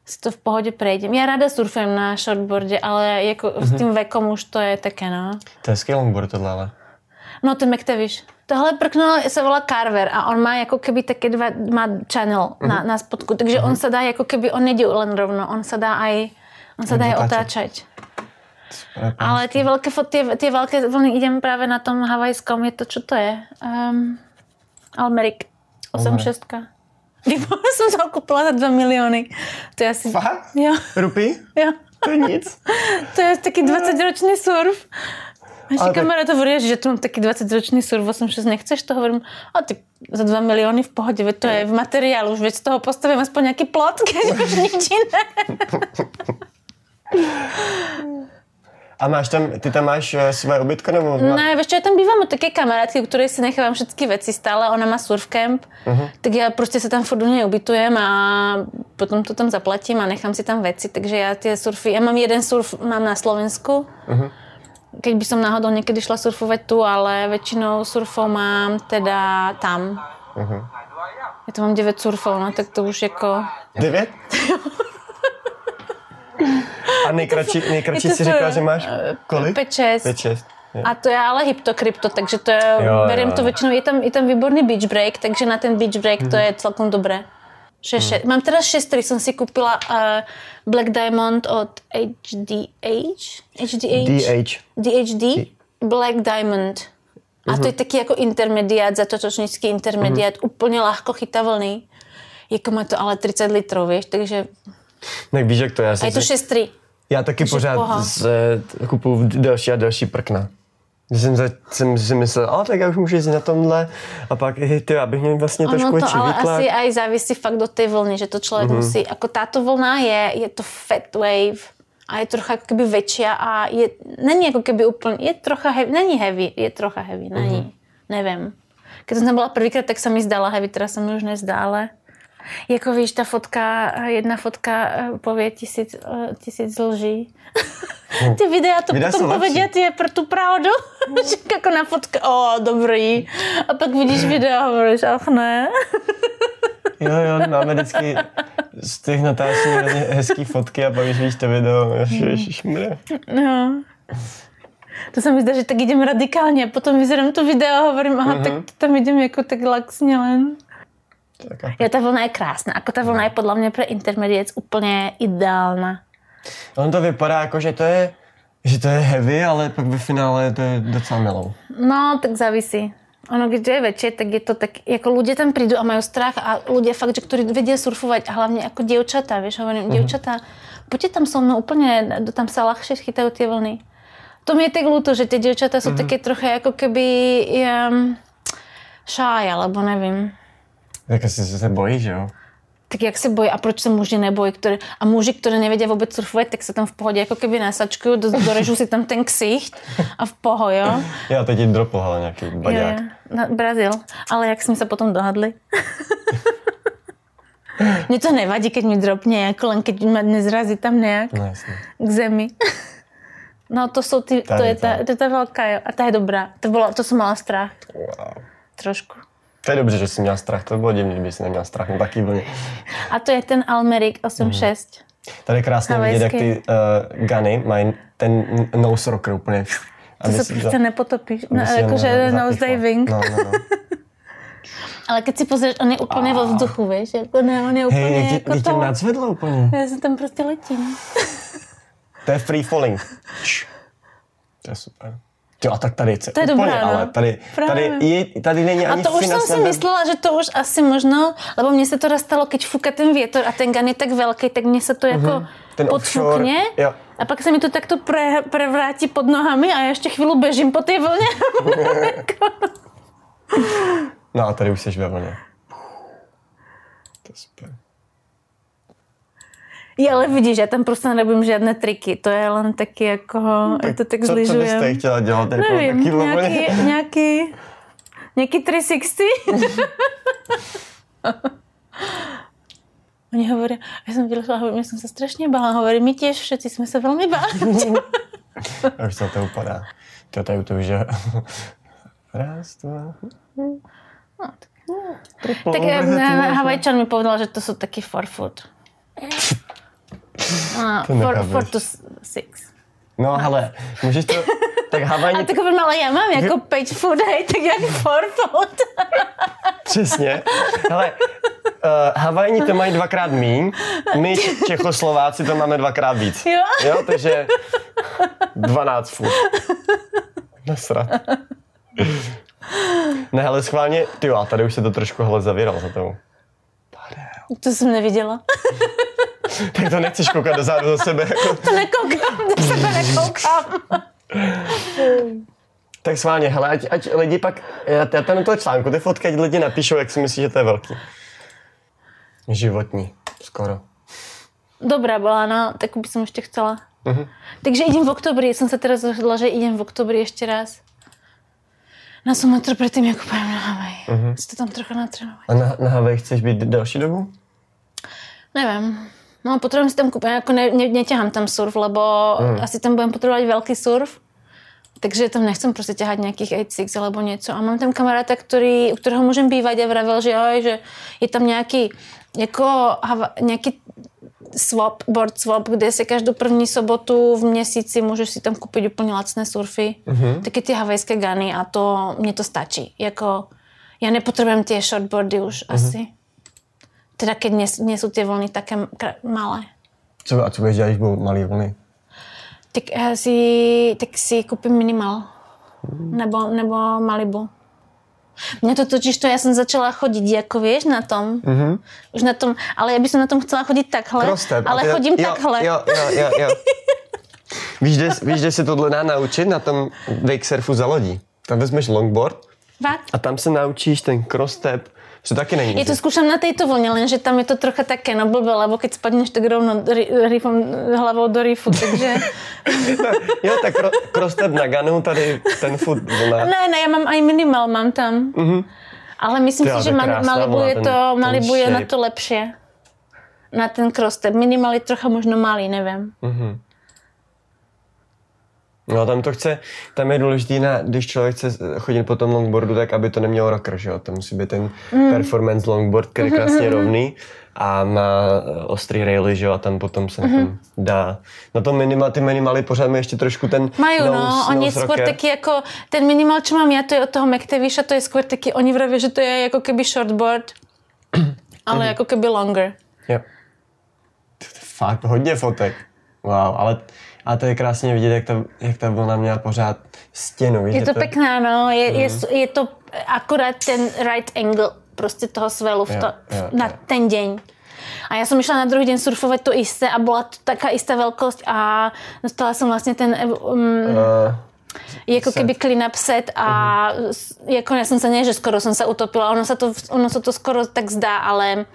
si to v pohodě prejdem. Já ráda surfujem na shortboardě, ale jako uh-huh. s mhm. tím vekom už to je také, no. To je hezký longboard tohle, ale. No, ten McTavish. Tohle prkno se volá Carver a on má jako keby taky dva, má channel uh-huh. na, mhm. na spodku, takže uh-huh. on se dá jako keby, on nejde len rovno, on se dá aj, on se dá aj otáčet. Ale ty velké, ty, ty velké vlny, idem právě na tom havajskom, je to, čo to je? Um, Almerik, 86. Výborně jsem to koupila za 2 miliony. To je asi... Fakt? Jo. Rupí? Jo. To je nic. to je taky 20-ročný surf. Naši kamarád tak... hovorí, že tu mám taký 20-ročný surf 86, nechceš to? Hovorím, a ty za 2 miliony v pohodě, to je v materiálu, už veď z toho postavím aspoň nějaký plot, keď už nič jiné. A máš tam, ty tam máš uh, své ubytko nebo? Má... Ne, víš, já tam bývám u také kamarádky, u které si nechávám všechny věci stále, ona má surfcamp, uh-huh. tak já prostě se tam furt u něj ubytujem a potom to tam zaplatím a nechám si tam věci, takže já ty surfy, já mám jeden surf, mám na Slovensku, uh-huh. keď by som náhodou někdy šla surfovat tu, ale většinou surfov mám teda tam. Uh-huh. Já to mám 9 surfov, no tak to už jako... 9? A nejkratší, nejkratší si říkala, že máš kolik? 5-6. 5-6. A to je ale hyptokrypto, takže to je, jo, beriem jo, to většinou, je tam, je tam výborný beach break, takže na ten beach break hmm. to mhm. je celkom dobré. Še. Hmm. Mám teda šest, který jsem si koupila uh, Black Diamond od HDH. HDH? DH. DHD. Black Diamond. A to je taky jako intermediát, zatočnický intermediát, mm-hmm. úplně lahko chytá vlny. Jako má to ale 30 litrů, víš, takže... Tak víš, jak to je. A je to šestrý. Já taky takže pořád z, kupuju další a další prkna. Jsem, za, jsem si myslel, ale tak já už můžu jezdit na tomhle a pak, ty, já bych měl vlastně trošku ono to ale výtlak. asi aj závisí fakt do té vlny, že to člověk mm-hmm. musí, jako táto vlna je, je to fat wave a je trocha jako keby větší a je, není jako keby úplně, je trocha heavy, není heavy, je trocha heavy, není, mm-hmm. nevím. Když jsem byla prvýkrát, tak se mi zdala heavy, teda se mi už nezdá, ale jako víš, ta fotka, jedna fotka eh, pově tisíc, eh, tisíc lží. Hm. Ty videa to videa potom povedět je pro tu pravdu. jako na fotce, o, dobrý. A pak vidíš video a hovoríš, ach ne. jo, jo, máme vždycky z těch natáčení hezký fotky a pak víš to video. Ježišmre. No. To se mi zdá, že tak jdem radikálně a potom vyzerám to video a hovorím, aha, mm-hmm. tak tam jdem jako tak laxně len. Jo, ta vlna je krásná. Ako ta vlna je podle mě pro intermediates úplně ideálna. On to vypadá jako, že to je že to je heavy, ale pak ve finále to je docela melou. No, tak závisí. Ono, když je večer, tak je to tak, jako lidé tam přijdou a mají strach a lidé fakt, že kteří vědí surfovat a hlavně jako děvčata, víš, hovorím, mm-hmm. děvčata, pojďte tam so mnou úplně, tam se lahše chytají ty vlny. To mi je tak luto, že ty děvčata jsou mm-hmm. taky trochu jako keby um, šáj, alebo nevím. Tak asi se bojí, že jo? Tak jak se bojí a proč se muži nebojí? Který, a muži, kteří nevědí vůbec surfovat, tak se tam v pohodě jako keby nasačkují, do, dorežu si tam ten ksicht a v poho, jo? Já teď jim dropl, ale nějaký baďák. Na Brazil. Ale jak jsme se potom dohadli? Mně to nevadí, keď mi dropne, jako len keď mě nezrazí tam nějak no, k zemi. No to jsou ty, to je, ta, to je ta velká, jo. A ta je dobrá. To, bylo, to jsem mala strach. Wow. Trošku. To je dobře, že jsi měl strach, to bylo divný, kdyby jsi neměl strach na taky vlně. A to je ten Almerik 8.6. Mm. Tady krásně vidět, jak ty uh, guny mají ten nose rocker úplně. To se prostě nepotopíš, no, jakože nose diving. No, no, no. Ale když si pozrieš, on je úplně ve vzduchu, víš, jako ne, on je úplně hey, jako to. Nadzvedlo úplně. Já jsem tam prostě letím. to je free falling. To je super. Jo, a tak tady je to je úplně, dobrá, no. ale tady, tady, je, tady není ani A to už jsem si myslela, že to už asi možno, lebo mně se to dostalo, když fúka ten větor a ten gun je tak velký, tak mně se to jako mm-hmm. ten podfukne a pak se mi to takto pre, prevrátí pod nohami a já ještě chvíli bežím po té vlně. no a tady už jsi ve vlně. To je super. Jo, ale vidíš, já tam prostě nebudem žádné triky, to je len taky jako, no, tak, to tak co, Co byste chtěla dělat? Jako Nevím, nějaký, nějaký, nějaký 360? Oni hovorí, já jsem dělala, já jsem se strašně bála, hovorí, my těž všetci jsme se velmi báli. už to to upadá. To tady to už je... Raz, dva... No, tak, tak Havajčan mi povedal, že to jsou taky for food. Uh, four, four to six. No ale můžeš to... Tak Havajni... A tak ale já mám jako page food, hej, tak jak four food. Přesně. Hele, uh, Havajni to mají dvakrát míň, my Čechoslováci to máme dvakrát víc. Jo? Jo, takže 12 food. Nesrat. Ne, ale schválně, ty a tady už se to trošku hele zavíral za tou. To jsem neviděla. tak to nechceš koukat dozadu do sebe. Jako... To nekoukám, do sebe nekoukám. tak sválně, hele, ať, ať lidi pak, já, já ten toho článku, ty fotky, ať lidi napíšou, jak si myslíš, že to je velký. Životní, skoro. Dobrá byla, no, tak bych jsem ještě chcela. Uh-huh. Takže idem v oktobri, jsem se teda rozhodla, že idem v oktobri ještě raz. Na Sumatru předtím, jako pojem na Havaj. Uh-huh. Si to tam trochu natrénovat. A na, na Havaj chceš být další dobu? Nevím. No, potřebuji si tam koupit, jako ne, ne, netěhám tam surf, lebo mm. asi tam budem potřebovat velký surf, takže tam nechcem prostě těhat nějakých 86 alebo něco. A mám tam kamaráda, který, u kterého můžem bývat a vravel, že jo, že je tam nějaký, jako, nějaký swap, board swap, kde se každou první sobotu v měsíci můžeš si tam koupit úplně lacné surfy, mm-hmm. taky ty havajské gany a to, mě to stačí. Jako, já nepotřebujem ty shortboardy už mm-hmm. asi. Teda keď nie, nie sú tie vlny také malé. Co, a co budeš dělat, když budou malé vlny? Tak, si, tak si kúpim minimal. Nebo, nebo Malibu. Mně to totiž to, já jsem začala chodit, jako víš, na tom. Mm-hmm. Už na tom, ale já bych na tom chcela chodit takhle. Prostep, ale ty, chodím jo, takhle. Jo, jo, jo, jo. víš, kde, víš, kde se tohle dá naučit? Na tom wake surfu za lodí. Tam vezmeš longboard Fakt? a tam se naučíš ten cross step, to taky není. Je to skúšam na tejto vlne, lenže tam je to trocha také no blbé, lebo keď spadneš tak rovno rifom hlavou do rifu, takže... jo, tak cross step na ganu, tady ten foot vlna. Ne, ne, já mám aj minimal, mám tam. Mm-hmm. Ale myslím Tyjo, si, že Malibu je, to, Malibu je na to lepšie. Na ten cross step. Minimal je trocha možno malý, nevím. Mm-hmm. No tam to chce, tam je důležitý, na, když člověk chce chodit po tom longboardu, tak aby to nemělo rocker, že jo? To musí být ten mm. performance longboard, který je mhm, krásně mm-hmm. rovný a má eh, ostrý raily, že jo? A tam potom se mm-hmm. dá. Na tom minimal, ty minimaly pořád mi ještě trošku ten Mají, no, oni skôr taky jako, ten minimal, čo mám já, to je od toho McTavisha, to je skôr taky, oni vraví, že to je jako keby shortboard, ale mm-hmm. jako keby longer. Jo. Fakt hodně fotek. Wow, ale a to je krásně vidět, jak ta, jak ta vlna měla pořád stěnu. Víš, je to, to pěkná, no. Je, mm. je, mhm. je to akorát ten right angle prostě toho svelu v to, jo, jo, na jo. ten deň. A já jsem šla na druhý den surfovat to isté a byla to taká istá velkost a dostala jsem vlastně ten um, uh, jako set. keby clean up set a uh-huh. jako já jsem se ne, že skoro jsem se utopila, ono se to, ono se to skoro tak zdá, ale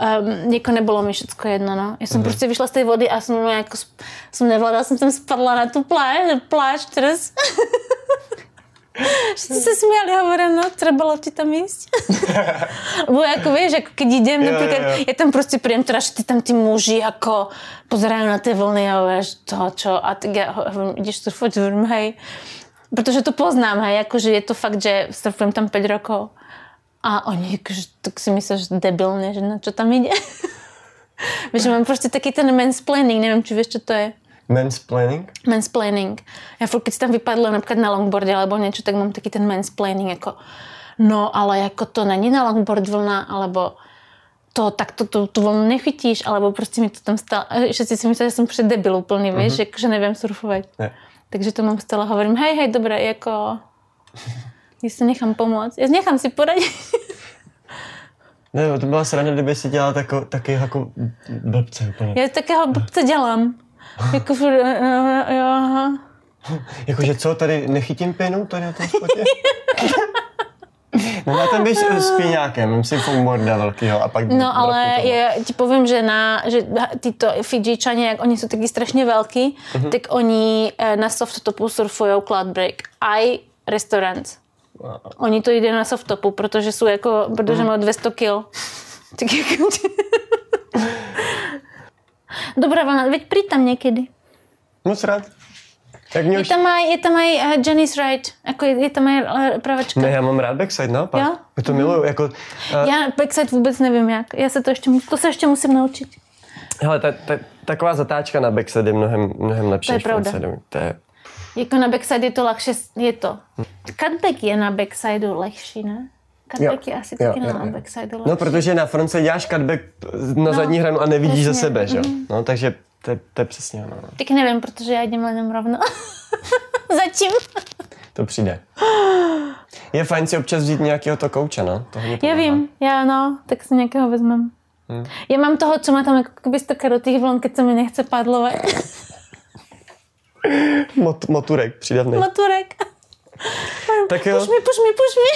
um, jako nebylo mi všechno jedno, no. Já jsem mm. prostě vyšla z té vody a jsem jako, jsem nevládala, jsem tam spadla na tu pláž, pláž teraz. Všetci se smiali, hovorím, no, trebalo ti tam ísť. Bo jako vieš, ako keď idem, jo, napríklad, jo, jo. ja tam prostě príjem, teda ty tam tí muži ako pozerajú na tie vlny a vieš, to čo, a tak ja hovorím, ideš surfovať, hovorím, hej. Protože to poznám, hej, akože je to fakt, že surfujem tam 5 rokov. A oni, akože, tak si myslíš debilne, že na čo tam ide. Víš, mám prostě taky ten mansplaining, nevím, či víš, čo to je. Mansplaining? Mansplaining. Ja furt, keď si tam vypadlo napríklad na longboarde alebo niečo, tak mám taký ten mansplaining, jako no, ale jako to není na longboard vlna, alebo to, tak to, tu, tu vlnu nechytíš, alebo prostě mi to tam stále, všetci si myslí, že jsem před debil úplný, víš, uh-huh. že nevím surfovat. Ne. Takže to mám stále, hovorím, hej, hej, dobré, jako já si nechám pomoct. Já nechám si poradit. Ne, to byla sranda, kdyby si dělala tako, taky jako blbce úplně. Já takého blbce dělám. jako furt, uh, jo, aha. Jakože co, tady nechytím pěnu tady na tom spotě? No na ten bys s píňákem, si foamboarda velkýho a pak... No ale je, ti povím, že, na, že tyto Fidžičani, jak oni jsou taky strašně velký, uh-huh. tak oni eh, na softopu surfují Cloudbreak. I restaurant. Oni to jde na softopu, protože jsou jako, protože mm. mají 200 kg. Tak jako... Dobrá vlna, veď přijď tam někdy. Moc rád. Jak je, už... tam aj, je tam aj uh, Jenny's Ride, jako je, je tam aj uh, pravačka. Ne, já mám rád backside, naopak. Jo? Já to miluju, jako... Uh... Já backside vůbec nevím jak, já se to ještě, to se ještě musím naučit. Hele, ta, ta, taková zatáčka na backside je mnohem, mnohem lepší to je pravda. To je jako na backside je to lehčí, je to. Cutback je na backsideu lehčí, ne? Cutback jo, je asi taky jo, na jo. backsideu lehčí. No, protože na fronce děláš cutback na no, zadní hranu a nevidíš přesně. za sebe, že mm-hmm. No, takže to, to je přesně ono. No. Tak nevím, protože já jdem jenom rovno. Zatím. to přijde. Je fajn si občas vzít nějakého to kouče, no? To já vím, já no, tak si nějakého vezmem. Hmm. Já mám toho, co má tam jako strkat do těch vln, keď se mi nechce padlovat. Mot, moturek, přidavný. Moturek. Tak jo. Puš mi, puš mi, puš mi.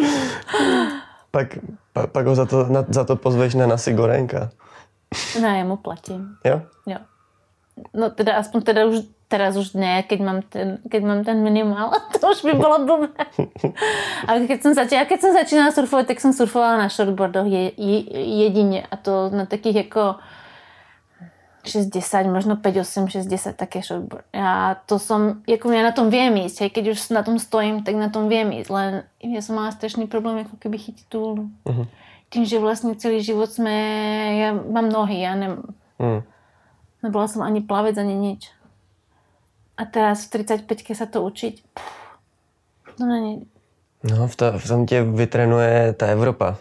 pak, pak, pak ho za to, na, za to pozveš na nasi gorenka. Ne, já mu platím. Jo? Jo. No teda aspoň teda už teraz už ne, keď mám ten, keď mám ten minimál, to už by bylo blbé. Ale keď jsem začínala, keď jsem začínala surfovat, tak jsem surfovala na shortboardoch je, je, jedině a to na takých jako 60, možno 5, 8, 60 také shortboard. Já to som, jako já na tom viem ísť, hej, keď už na tom stojím, tak na tom viem ísť, len ja som mala strašný problém, jako keby chytiť tú vlnu. Uh-huh. Tím, že vlastně celý život jsme, já mám nohy, já nem, uh-huh. nebola som ani plavec, ani nič. A teraz v 35 sa to učiť, pff, to není. No, v, to, v tom tě vytrenuje ta Evropa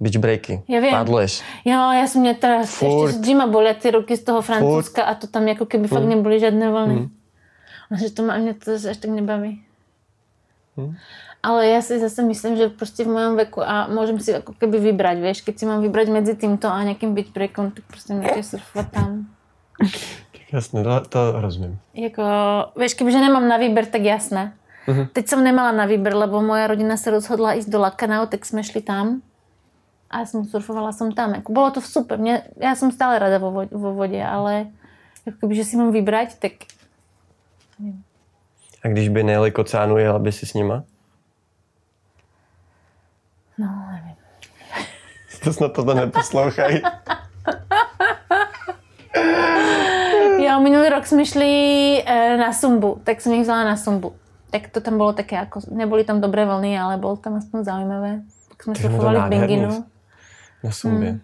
beach breaky. Já vím. Padleš. Jo, já jsem mě teda Furt. ještě s Jima bolet ty ruky z toho Francouzska Furt. a to tam jako keby fakt nebyly žádné vlny. Mm. No, že to má, mě to až tak nebaví. Hmm. Ale ja si zase myslím, že prostě v mojom veku a môžem si ako keby vybrať, vieš, keď si mám vybrať medzi týmto a nejakým beach breakom, tak prostě nechci surfovat tam. Jasné, to, to rozumím. Jako, vieš, kebyže nemám na výber, tak jasné. Uh-huh. Teď som nemala na výber, lebo moja rodina sa rozhodla ísť do Lakanau, tak sme šli tam a som surfovala som tam. Jako, bolo to super, Mne, ja som stále rada vo, vo, vo vode, ale jako kebyže si mám vybrať, tak. A když by nejeli k oceánu, jela by si s nima? No, nevím. To snad to neposlouchají. jo, minulý rok jsme šli e, na Sumbu, tak jsem jich vzala na Sumbu. Tak to tam bylo také jako, neboli tam dobré vlny, ale bylo tam aspoň zaujímavé. Tak jsme surfovali v Binginu. Na Sumbě. Hmm.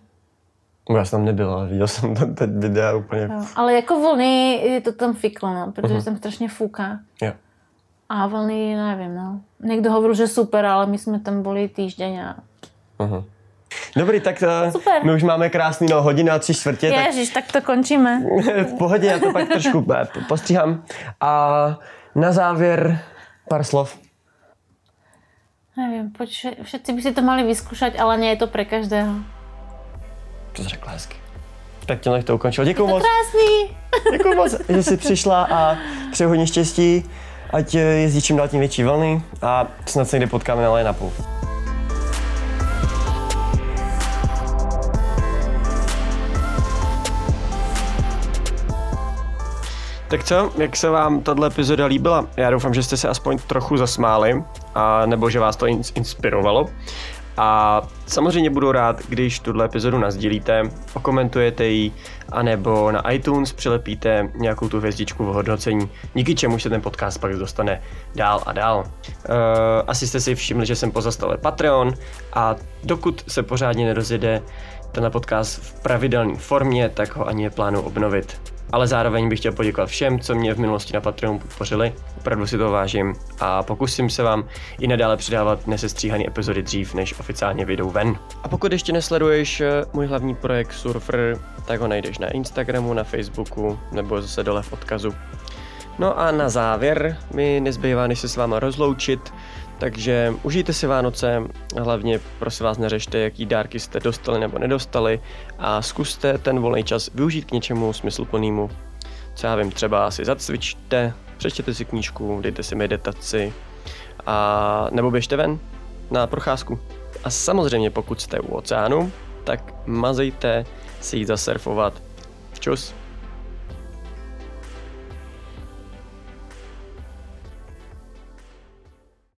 Já jsem tam nebyl, ale viděl jsem tam teď videa úplně. Jo, ale jako vlny je to tam fiklo, no, protože uh-huh. tam strašně fúká. Jo. A vlny, nevím, no. Někdo hovoril, že super, ale my jsme tam byli týždeň a... Uh-huh. Dobrý, tak uh, Super. my už máme krásný no, hodinu a tři čtvrtě. Ježiš, tak... tak to končíme. v pohodě, já to pak trošku eh, postříhám. A na závěr pár slov. Nevím, pojď, všetci by si to mali vyzkoušet, ale nie je to pro každého. To jsi řekla hezky. Tak tím to ukončil. Děkuji moc. krásný. Děkuji moc, že jsi přišla a přeji hodně štěstí. Ať eh, jezdí čím dál tím větší vlny a snad se někdy potkáme na line -upu. Tak co, jak se vám tahle epizoda líbila? Já doufám, že jste se aspoň trochu zasmáli, a nebo že vás to inspirovalo. A samozřejmě budu rád, když tuhle epizodu nazdílíte, okomentujete ji, anebo na iTunes přilepíte nějakou tu hvězdičku v hodnocení, díky čemu se ten podcast pak dostane dál a dál. Uh, asi jste si všimli, že jsem pozastavil Patreon a dokud se pořádně nerozjede tenhle podcast v pravidelné formě, tak ho ani neplánu obnovit ale zároveň bych chtěl poděkovat všem, co mě v minulosti na Patreonu podpořili. Opravdu si to vážím a pokusím se vám i nadále přidávat nesestříhané epizody dřív, než oficiálně vyjdou ven. A pokud ještě nesleduješ eh, můj hlavní projekt Surfer, tak ho najdeš na Instagramu, na Facebooku nebo zase dole v odkazu. No a na závěr mi nezbývá, než se s váma rozloučit, takže užijte si Vánoce, hlavně prosím vás neřešte, jaký dárky jste dostali nebo nedostali a zkuste ten volný čas využít k něčemu smysluplnému. Co já vím, třeba si zacvičte, přečtěte si knížku, dejte si meditaci a nebo běžte ven na procházku. A samozřejmě pokud jste u oceánu, tak mazejte si jít zasurfovat. Čus!